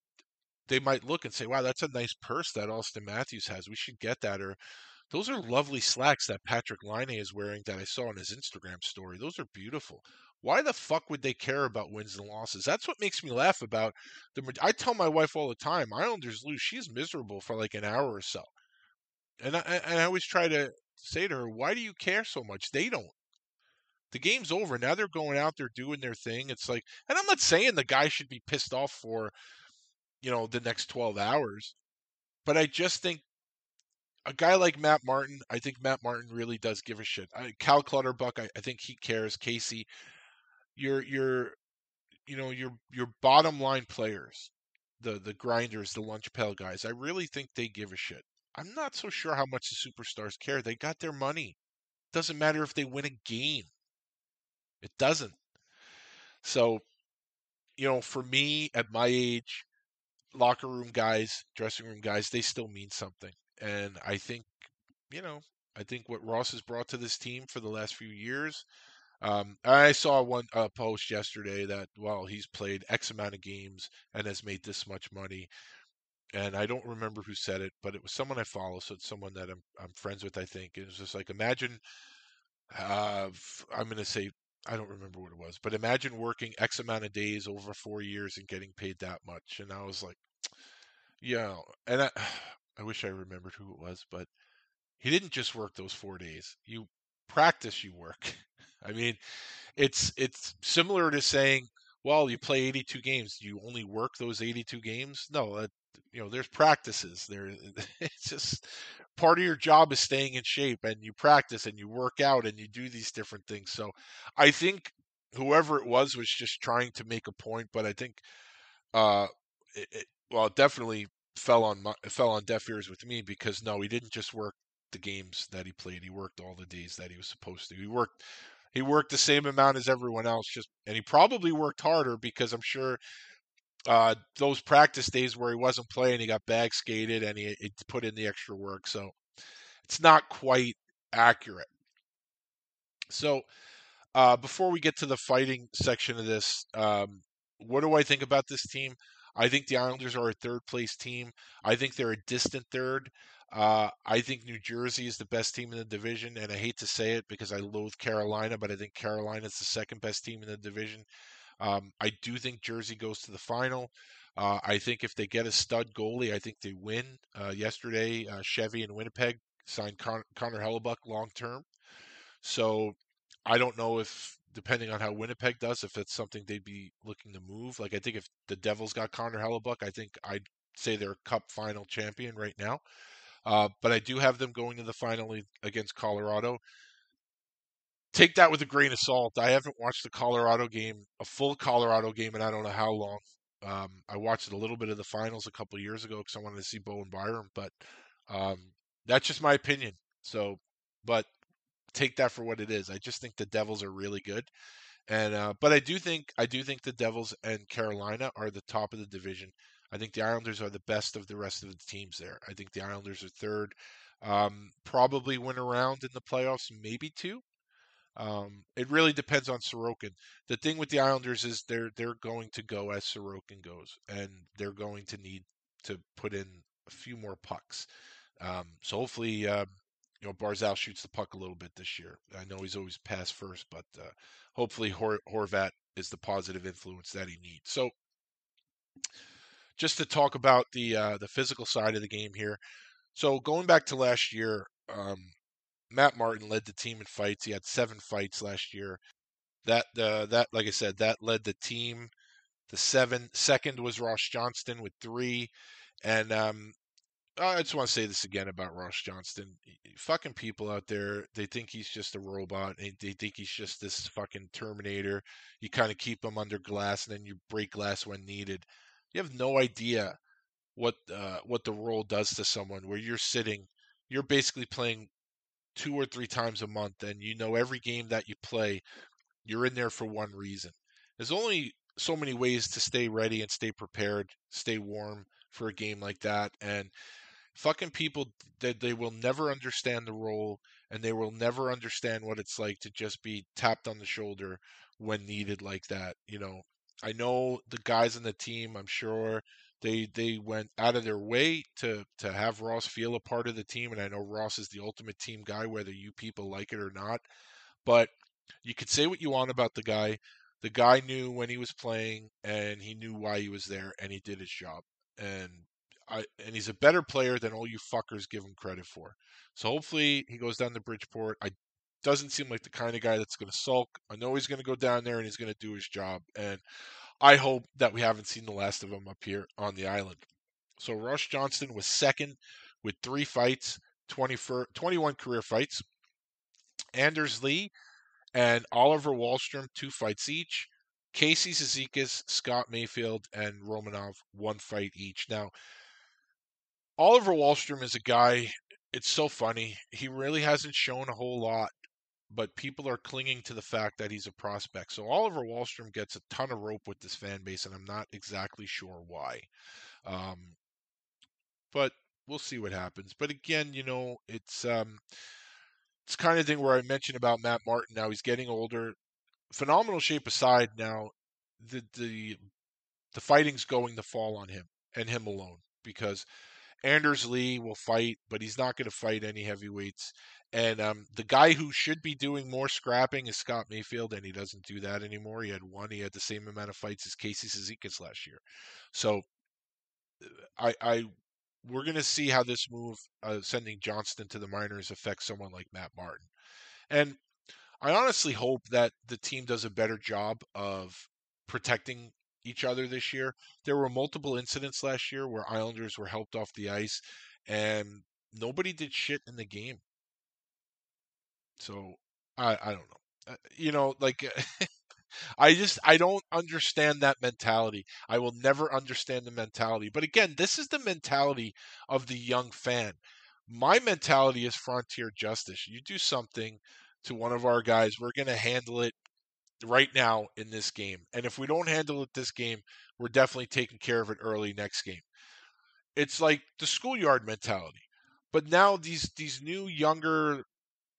they might look and say, "Wow, that's a nice purse that Auston Matthews has. We should get that." Or those are lovely slacks that Patrik Laine is wearing that I saw on his Instagram story. Those are beautiful. Why the fuck would they care about wins and losses? That's what makes me laugh about the. I tell my wife all the time, Islanders lose, she's miserable for like an hour or so, and I and I always try to say to her, why do you care so much? They don't. The game's over. Now they're going out there doing their thing. It's like, and I'm not saying the guy should be pissed off for, you know, the next 12 hours, but I just think a guy like Matt Martin, I think Matt Martin really does give a shit. I, Cal Clutterbuck, I, I think he cares. Casey, your your you know your your bottom line players, the the grinders, the lunch pail guys. I really think they give a shit. I'm not so sure how much the superstars care. They got their money. Doesn't matter if they win a game. It doesn't. So, you know, for me at my age, locker room guys, dressing room guys, they still mean something. And I think, you know, I think what Ross has brought to this team for the last few years. Um, I saw one uh, post yesterday that well, he's played X amount of games and has made this much money and I don't remember who said it, but it was someone I follow, so it's someone that I'm I'm friends with. I think it was just like imagine, uh, I'm going to say I don't remember what it was, but imagine working X amount of days over four years and getting paid that much. And I was like, yeah, and I I wish I remembered who it was, but he didn't just work those four days. You practice, you work. I mean, it's it's similar to saying, well, you play 82 games. You only work those 82 games? No, that, you know there's practices there it's just part of your job is staying in shape and you practice and you work out and you do these different things so i think whoever it was was just trying to make a point but i think uh it, it, well definitely fell on my, fell on deaf ears with me because no he didn't just work the games that he played he worked all the days that he was supposed to he worked he worked the same amount as everyone else just and he probably worked harder because i'm sure uh, those practice days where he wasn't playing, he got bag skated and he, he put in the extra work. So it's not quite accurate. So uh, before we get to the fighting section of this, um, what do I think about this team? I think the Islanders are a third place team. I think they're a distant third. Uh, I think New Jersey is the best team in the division, and I hate to say it because I loathe Carolina, but I think Carolina is the second best team in the division. Um, I do think Jersey goes to the final. Uh, I think if they get a stud goalie, I think they win. Uh, yesterday, uh, Chevy and Winnipeg signed Con- Connor Hellebuyck long term. So I don't know if, depending on how Winnipeg does, if it's something they'd be looking to move. Like I think if the Devils got Connor Hellebuyck, I think I'd say they're Cup final champion right now. Uh, but I do have them going to the final against Colorado. Take that with a grain of salt. I haven't watched the Colorado game, a full Colorado game, and I don't know how long. Um, I watched a little bit of the finals a couple years ago because I wanted to see Bowen Byram, but um, that's just my opinion. So, but take that for what it is. I just think the Devils are really good, and uh, but I do think I do think the Devils and Carolina are the top of the division. I think the Islanders are the best of the rest of the teams there. I think the Islanders are third, um, probably win around in the playoffs, maybe two. Um, it really depends on Sorokin. The thing with the Islanders is they're they're going to go as Sorokin goes, and they're going to need to put in a few more pucks. Um, so hopefully, uh, you know, Barzal shoots the puck a little bit this year. I know he's always pass first, but uh, hopefully Hor- Horvat is the positive influence that he needs. So, just to talk about the uh, the physical side of the game here. So going back to last year, um, Matt Martin led the team in fights. He had seven fights last year. That uh, that like I said, that led the team. The seven second was Ross Johnston with three, and um, I just want to say this again about Ross Johnston. Fucking people out there, they think he's just a robot. They, think he's just this fucking Terminator. You kind of keep him under glass, and then you break glass when needed. You have no idea what uh, what the role does to someone. Where you're sitting, you're basically playing two or three times a month, and you know every game that you play, you're in there for one reason. There's only so many ways to stay ready and stay prepared, stay warm for a game like that, and fucking people that they will never understand the role and they will never understand what it's like to just be tapped on the shoulder when needed like that you know? I know the guys on the team i'm sure they they went out of their way to to have Ross feel a part of the team and I know Ross is the ultimate team guy whether you people like it or not but you could say what you want about the guy. The guy knew when he was playing and he knew why he was there and he did his job and I, and he's a better player than all you fuckers give him credit for. So hopefully he goes down to Bridgeport. I doesn't seem like the kind of guy that's going to sulk. I know he's going to go down there and he's going to do his job. And I hope that we haven't seen the last of him up here on the island. So Ross Johnston was second with three fights, 20 for, 21 career fights. Anders Lee and Oliver Wahlstrom, two fights each. Casey Cizikas, Scott Mayfield, and Romanov, one fight each. Now, Oliver Wahlstrom is a guy, it's so funny. He really hasn't shown a whole lot but people are clinging to the fact that he's a prospect. So Oliver Wahlstrom gets a ton of rope with this fan base, and I'm not exactly sure why. Um, but we'll see what happens. But again, you know, it's um, it's kind of thing where I mentioned about Matt Martin. Now he's getting older. Phenomenal shape aside, now the the the fighting's going to fall on him and him alone because Anders Lee will fight, but he's not going to fight any heavyweights. And um, the guy who should be doing more scrapping is Scott Mayfield, and he doesn't do that anymore. He had one. He had the same amount of fights as Casey Cizikas last year. So I, I we're going to see how this move, uh, sending Johnston to the minors, affects someone like Matt Martin. And I honestly hope that the team does a better job of protecting each other this year. There were multiple incidents last year where Islanders were helped off the ice, and nobody did shit in the game. So I I don't know. Uh, you know, like I just I don't understand that mentality. I will never understand the mentality. But again, this is the mentality of the young fan. My mentality is frontier justice. You do something to one of our guys, we're going to handle it right now in this game. And if we don't handle it this game, we're definitely taking care of it early next game. It's like the schoolyard mentality. But now these these new younger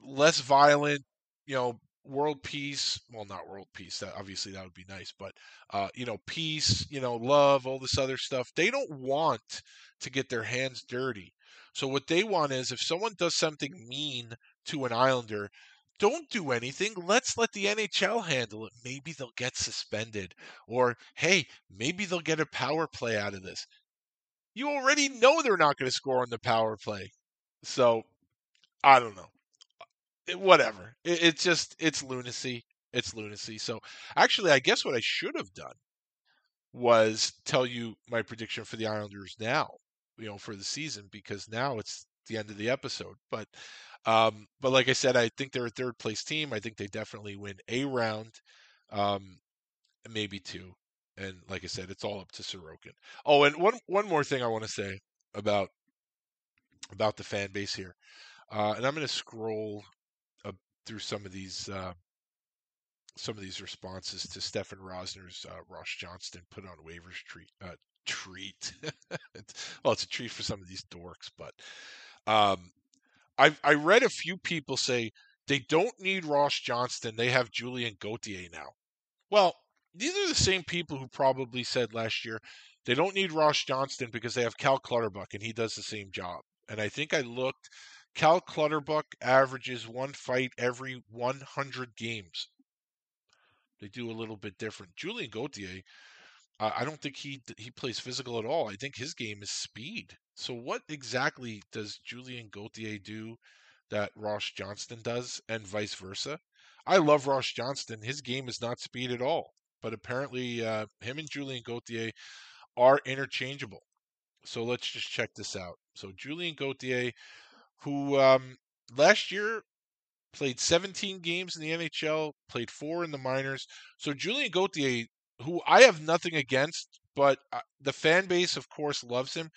less violent, you know, world peace. Well, not world peace. That obviously that would be nice, but uh, you know, peace, you know, love, all this other stuff. They don't want to get their hands dirty. So what they want is if someone does something mean to an Islander, don't do anything. Let's let the NHL handle it. Maybe they'll get suspended. Or, hey, maybe they'll get a power play out of this. You already know they're not going to score on the power play. So, I don't know eh, whatever. It, it's just it's lunacy. It's lunacy. So actually, I guess what I should have done was tell you my prediction for the Islanders now. You know, for the season because now it's the end of the episode. But um, but like I said, I think they're a third place team. I think they definitely win a round, um, maybe two. And like I said, it's all up to Sorokin. Oh, and one one more thing I want to say about about the fan base here, uh, and I'm going to scroll uh, through some of these uh, some of these responses to Stefen Rosner's uh, Ross Johnston put on waivers treat. Uh, treat. well, it's a treat for some of these dorks, but um, I I read a few people say they don't need Ross Johnston. They have Julien Gauthier now. Well, these are the same people who probably said last year they don't need Ross Johnston because they have Cal Clutterbuck and he does the same job. And I think I looked. Cal Clutterbuck averages one fight every 100 games. They do a little bit different. Julien Gauthier, uh, I don't think he he plays physical at all. I think his game is speed. So what exactly does Julien Gauthier do that Ross Johnston does, and vice versa? I love Ross Johnston. His game is not speed at all, but apparently uh, him and Julien Gauthier are interchangeable. So let's just check this out. So Julien Gauthier, who um, last year played 17 games in the NHL, played four in the minors. So Julien Gauthier, who I have nothing against, but uh, the fan base, of course, loves him.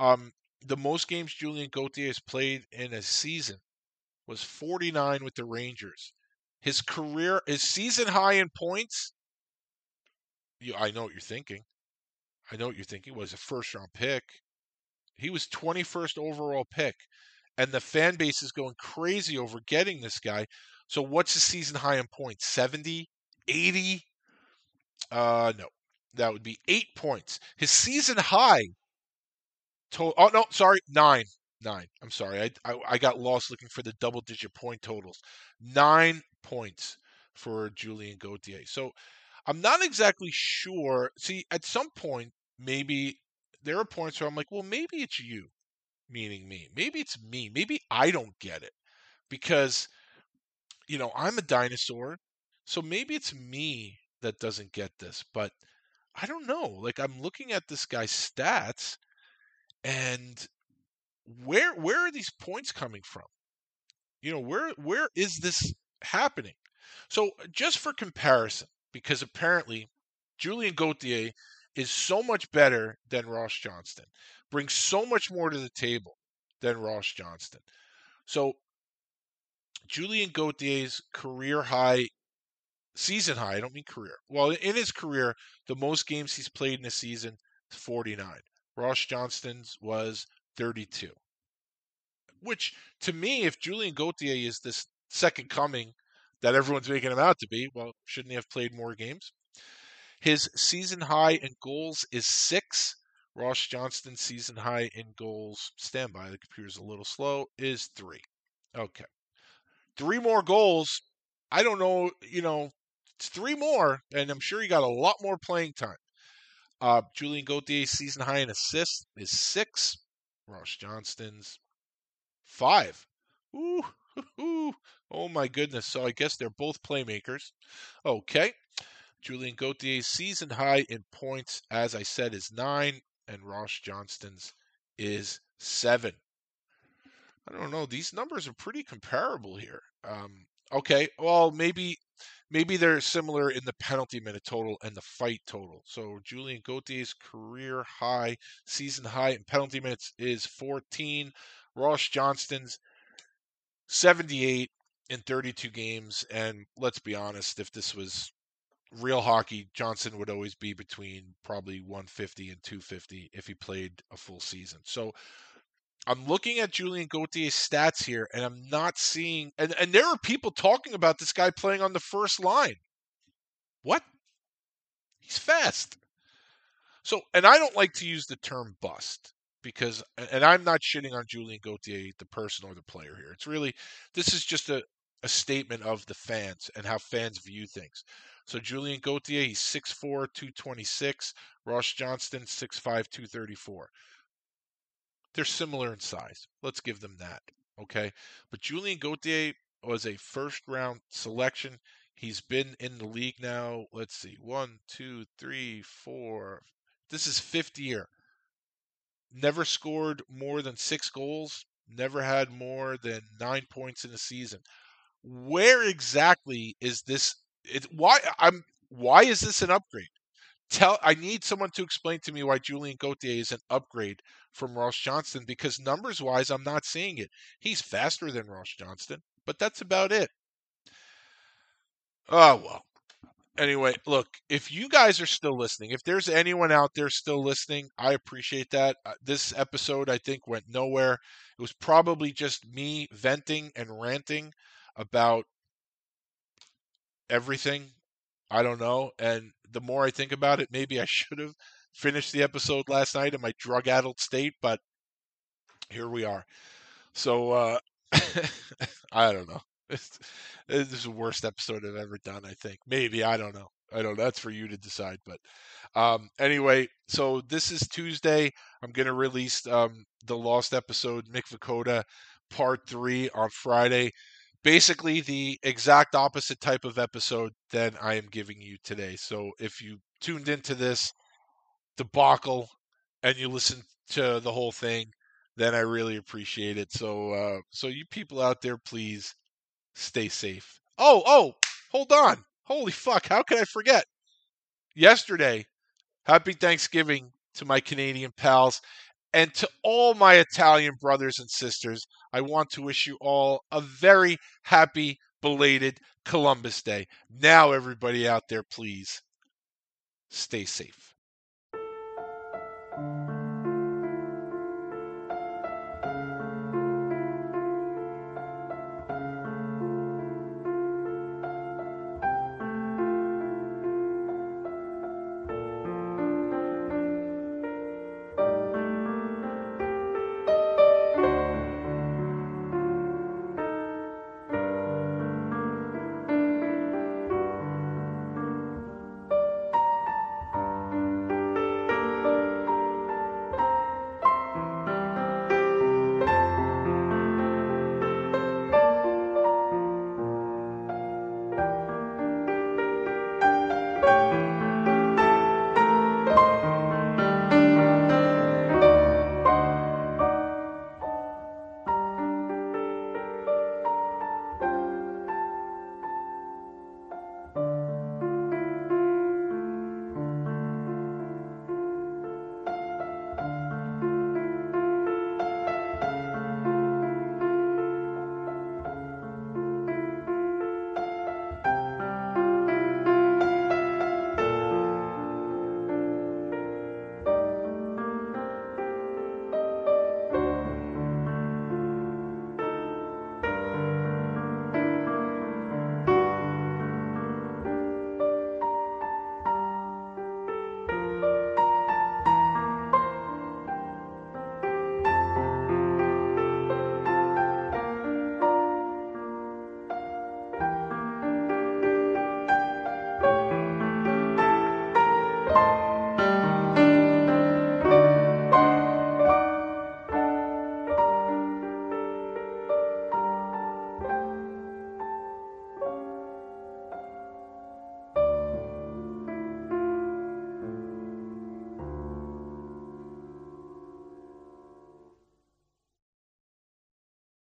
Um, the most games Julien Gauthier has played in a season was 49 with the Rangers. His career, his season high in points. You, I know what you're thinking. I know what you're thinking. Was a first round pick. He was 21st overall pick and the fan base is going crazy over getting this guy. So what's his season high in points? 70, 80? Uh no. That would be 8 points. His season high to- Oh no, sorry, 9. 9. I'm sorry. I, I I got lost looking for the double digit point totals. 9 points for Julien Gauthier. So I'm not exactly sure. See, at some point maybe there are points where I'm like, well, maybe it's you meaning me. Maybe it's me. Maybe I don't get it because, you know, I'm a dinosaur. So maybe it's me that doesn't get this. But I don't know. Like I'm looking at this guy's stats and where where are these points coming from? You know, where where is this happening? So uh, just for comparison, because apparently Julien Gauthier is so much better than Ross Johnston brings so much more to the table than Ross Johnston. So Julien Gauthier's career high, season high, I don't mean career. Well, in his career, the most games he's played in a season is 49. Ross Johnston's was 32. Which, to me, if Julien Gauthier is this second coming that everyone's making him out to be, well, shouldn't he have played more games? His season high in goals is six. Ross Johnston's season high in goals, standby, the computer's a little slow, is three. Okay. Three more goals. I don't know, you know, it's three more, and I'm sure he got a lot more playing time. Uh, Julien Gauthier's season high in assists is six. Ross Johnston's five. Ooh, oh my goodness. So I guess they're both playmakers. Okay. Julien Gauthier's season high in points, as I said, is nine and Ross Johnston's is seven. I don't know. These numbers are pretty comparable here. Um, okay, well maybe maybe they're similar in the penalty minute total and the fight total. So Julien Gauthier's career high, season high in penalty minutes is 14. Ross Johnston's 78 in 32 games. And let's be honest, if this was real hockey, Johnston would always be between probably 150 and 250 if he played a full season. So I'm looking at Julien Gauthier's stats here, and I'm not seeing. And, and there are people talking about this guy playing on the first line. What? He's fast. So, and I don't like to use the term bust because, and I'm not shitting on Julien Gauthier, the person or the player here. It's really, this is just a, a statement of the fans and how fans view things. So Julien Gauthier, he's 6'4, 226. Ross Johnston, 6'5, 234. They're similar in size. Let's give them that. Okay. But Julien Gauthier was a first round selection. He's been in the league now. Let's see. One, two, three, four. This is fifth year. Never scored more than six goals. never had more than nine points in a season. Where exactly is this? It, why I'm why is this an upgrade? Tell I need someone to explain to me why Julien Gauthier is an upgrade from Ross Johnston because numbers wise I'm not seeing it. He's faster than Ross Johnston, but that's about it. Oh well. Anyway, look, if you guys are still listening, if there's anyone out there still listening, I appreciate that. Uh, this episode I think went nowhere. It was probably just me venting and ranting about everything. I don't know. And the more I think about it, maybe I should have finished the episode last night in my drug addled state, but here we are. So uh I don't know. It's, this is the worst episode I've ever done, I think. Maybe, I don't know. I don't know. That's for you to decide. But um, anyway, so this is Tuesday. I'm to release um, the lost episode, Mick Vukota, part three on Friday. Basically, the exact opposite type of episode than I am giving you today. So if you tuned into this debacle and you listen to the whole thing, then I really appreciate it. So, uh, so you people out there, please stay safe. Oh, oh, hold on. Holy fuck, how could I forget? Yesterday, happy Thanksgiving to my Canadian pals and to all my Italian brothers and sisters. I want to wish you all a very happy belated Columbus Day. Now, everybody out there, please stay safe.